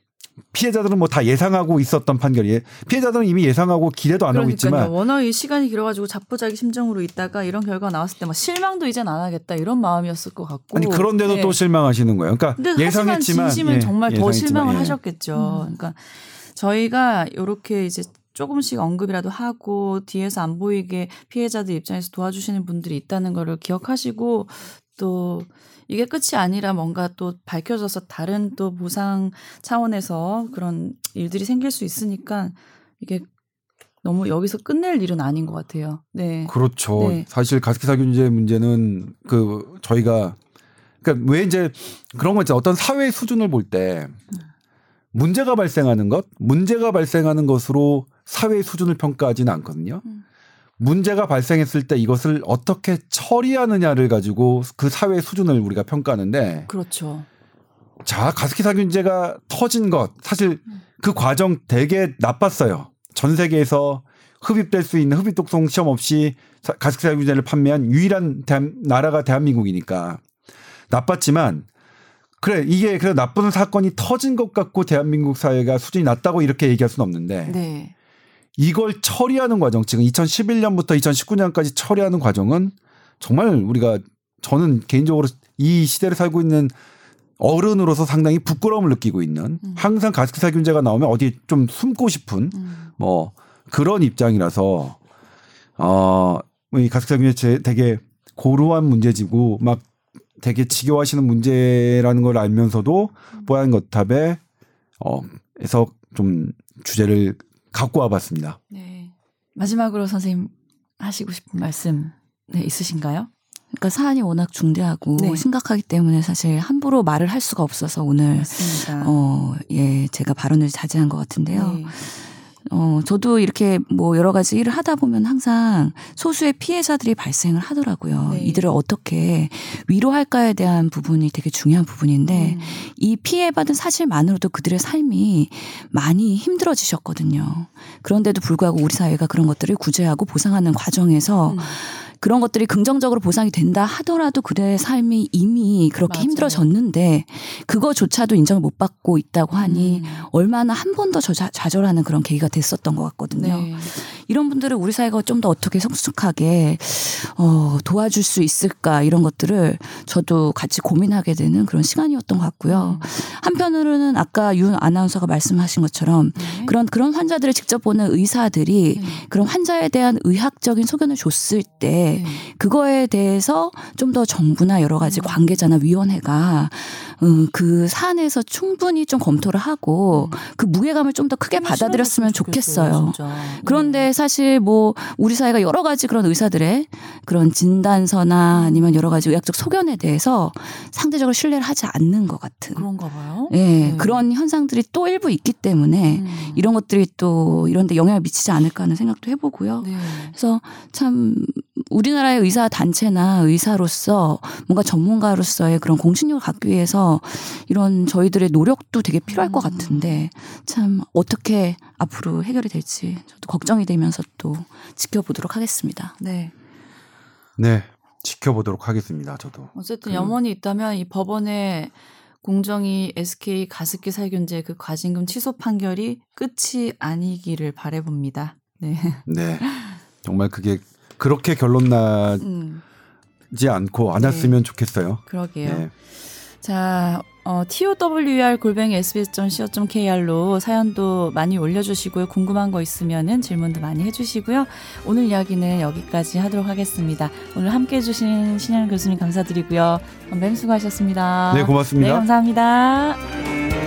피해자들은 뭐 다 예상하고 있었던 판결이 피해자들은 이미 예상하고 기대도 안 그러니까요. 하고 있지만 워낙 이 시간이 길어가지고 자포자기 심정으로 있다가 이런 결과가 나왔을 때 막 실망도 이젠 안 하겠다 이런 마음이었을 것 같고 아니 그런데도 네. 또 실망하시는 거예요. 그러니까 예상했지만 진심은 예, 정말 더 실망을 예. 하셨겠죠. 음. 그러니까 저희가 이렇게 이제 조금씩 언급이라도 하고 뒤에서 안 보이게 피해자들 입장에서 도와주시는 분들이 있다는 거를 기억하시고 또 이게 끝이 아니라 뭔가 또 밝혀져서 다른 또 보상 차원에서 그런 일들이 생길 수 있으니까 이게 너무 여기서 끝낼 일은 아닌 것 같아요. 네. 그렇죠. 네. 사실 가습기 살균제 문제는 그 저희가 그러니까 왜 이제 그런 거 있잖아요. 어떤 사회 수준을 볼 때 문제가 발생하는 것, 문제가 발생하는 것으로 사회 수준을 평가하지는 않거든요. 음. 문제가 발생했을 때 이것을 어떻게 처리하느냐를 가지고 그 사회 수준을 우리가 평가하는데 그렇죠. 자, 가습기 살균제가 터진 것 사실 그 과정 되게 나빴어요. 전 세계에서 흡입될 수 있는 흡입 독성 시험 없이 가습기 살균제를 판매한 유일한 대한, 나라가 대한민국이니까 나빴지만 그래 이게 그래 나쁜 사건이 터진 것 같고 대한민국 사회가 수준이 낮다고 이렇게 얘기할 수는 없는데 네. 이걸 처리하는 과정, 지금 2011년부터 2019년까지 처리하는 과정은 정말 우리가 저는 개인적으로 이 시대를 살고 있는 어른으로서 상당히 부끄러움을 느끼고 있는 음. 항상 가습기 살균제가 나오면 어디 좀 숨고 싶은 음. 뭐 그런 입장이라서 어이 가습기 살균제 되게 고루한 문제지고 막 되게 지겨워하시는 문제라는 걸 알면서도 음. 뽀얀 거탑에 어에서 좀 주제를 갖고 와봤습니다. 네. 마지막으로 선생님 하시고 싶은 말씀 네, 있으신가요? 그러니까 사안이 워낙 중대하고 네. 심각하기 때문에 사실 함부로 말을 할 수가 없어서 오늘 맞습니다. 어, 예, 제가 발언을 자제한 것 같은데요. 네. 어, 저도 이렇게 뭐 여러 가지 일을 하다 보면 항상 소수의 피해자들이 발생을 하더라고요. 네. 이들을 어떻게 위로할까에 대한 부분이 되게 중요한 부분인데 음. 이 피해받은 사실만으로도 그들의 삶이 많이 힘들어지셨거든요. 그런데도 불구하고 우리 사회가 그런 것들을 구제하고 보상하는 과정에서 음. 그런 것들이 긍정적으로 보상이 된다 하더라도 그들의 삶이 이미 그렇게 맞아요. 힘들어졌는데 그거조차도 인정을 못 받고 있다고 하니 음. 얼마나 한 번 더 좌절하는 그런 계기가 됐었던 것 같거든요. 네. 이런 분들을 우리 사회가 좀 더 어떻게 성숙하게 어, 도와줄 수 있을까 이런 것들을 저도 같이 고민하게 되는 그런 시간이었던 것 같고요. 음. 한편으로는 아까 윤 아나운서가 말씀하신 것처럼 네. 그런 그런 환자들을 직접 보는 의사들이 네. 그런 환자에 대한 의학적인 소견을 줬을 때 네. 그거에 대해서 좀 더 정부나 여러 가지 음. 관계자나 위원회가 음, 그 사안에서 충분히 좀 검토를 하고 음. 그 무게감을 좀 더 크게 받아들였으면 좋겠어요. 진짜. 그런데 네. 사실 뭐 우리 사회가 여러 가지 그런 의사들의 그런 진단서나 아니면 여러 가지 의학적 소견에 대해서 상대적으로 신뢰를 하지 않는 것 같은 그런가 봐요. 예, 네. 그런 현상들이 또 일부 있기 때문에 음. 이런 것들이 또 이런데 영향을 미치지 않을까 하는 생각도 해보고요. 네. 그래서 참 우리나라의 의사 단체나 의사로서 뭔가 전문가로서의 그런 공신력을 갖기 위해서 이런 저희들의 노력도 되게 필요할 것 음. 같은데 참 어떻게 앞으로 해결이 될지 저도 걱정이 되면서 또 지켜보도록 하겠습니다. 네. 네. 지켜보도록 하겠습니다. 저도. 어쨌든 그... 염원이 있다면 이 법원의 공정위 SK 가습기 살균제 그 과징금 취소 판결이 끝이 아니기를 바래봅니다. 네. 네. 정말 그게 그렇게 결론 나지 음. 않고 안 네. 좋겠어요. 그러게요. 네. 자, 어, tower 골뱅이 sbs.co.kr로 사연도 많이 올려주시고요. 궁금한 거 있으면은 질문도 많이 해주시고요. 오늘 이야기는 여기까지 하도록 하겠습니다. 오늘 함께 해주신 신현 교수님 감사드리고요. 뱀 수고하셨습니다. 네, 고맙습니다. 네, 감사합니다.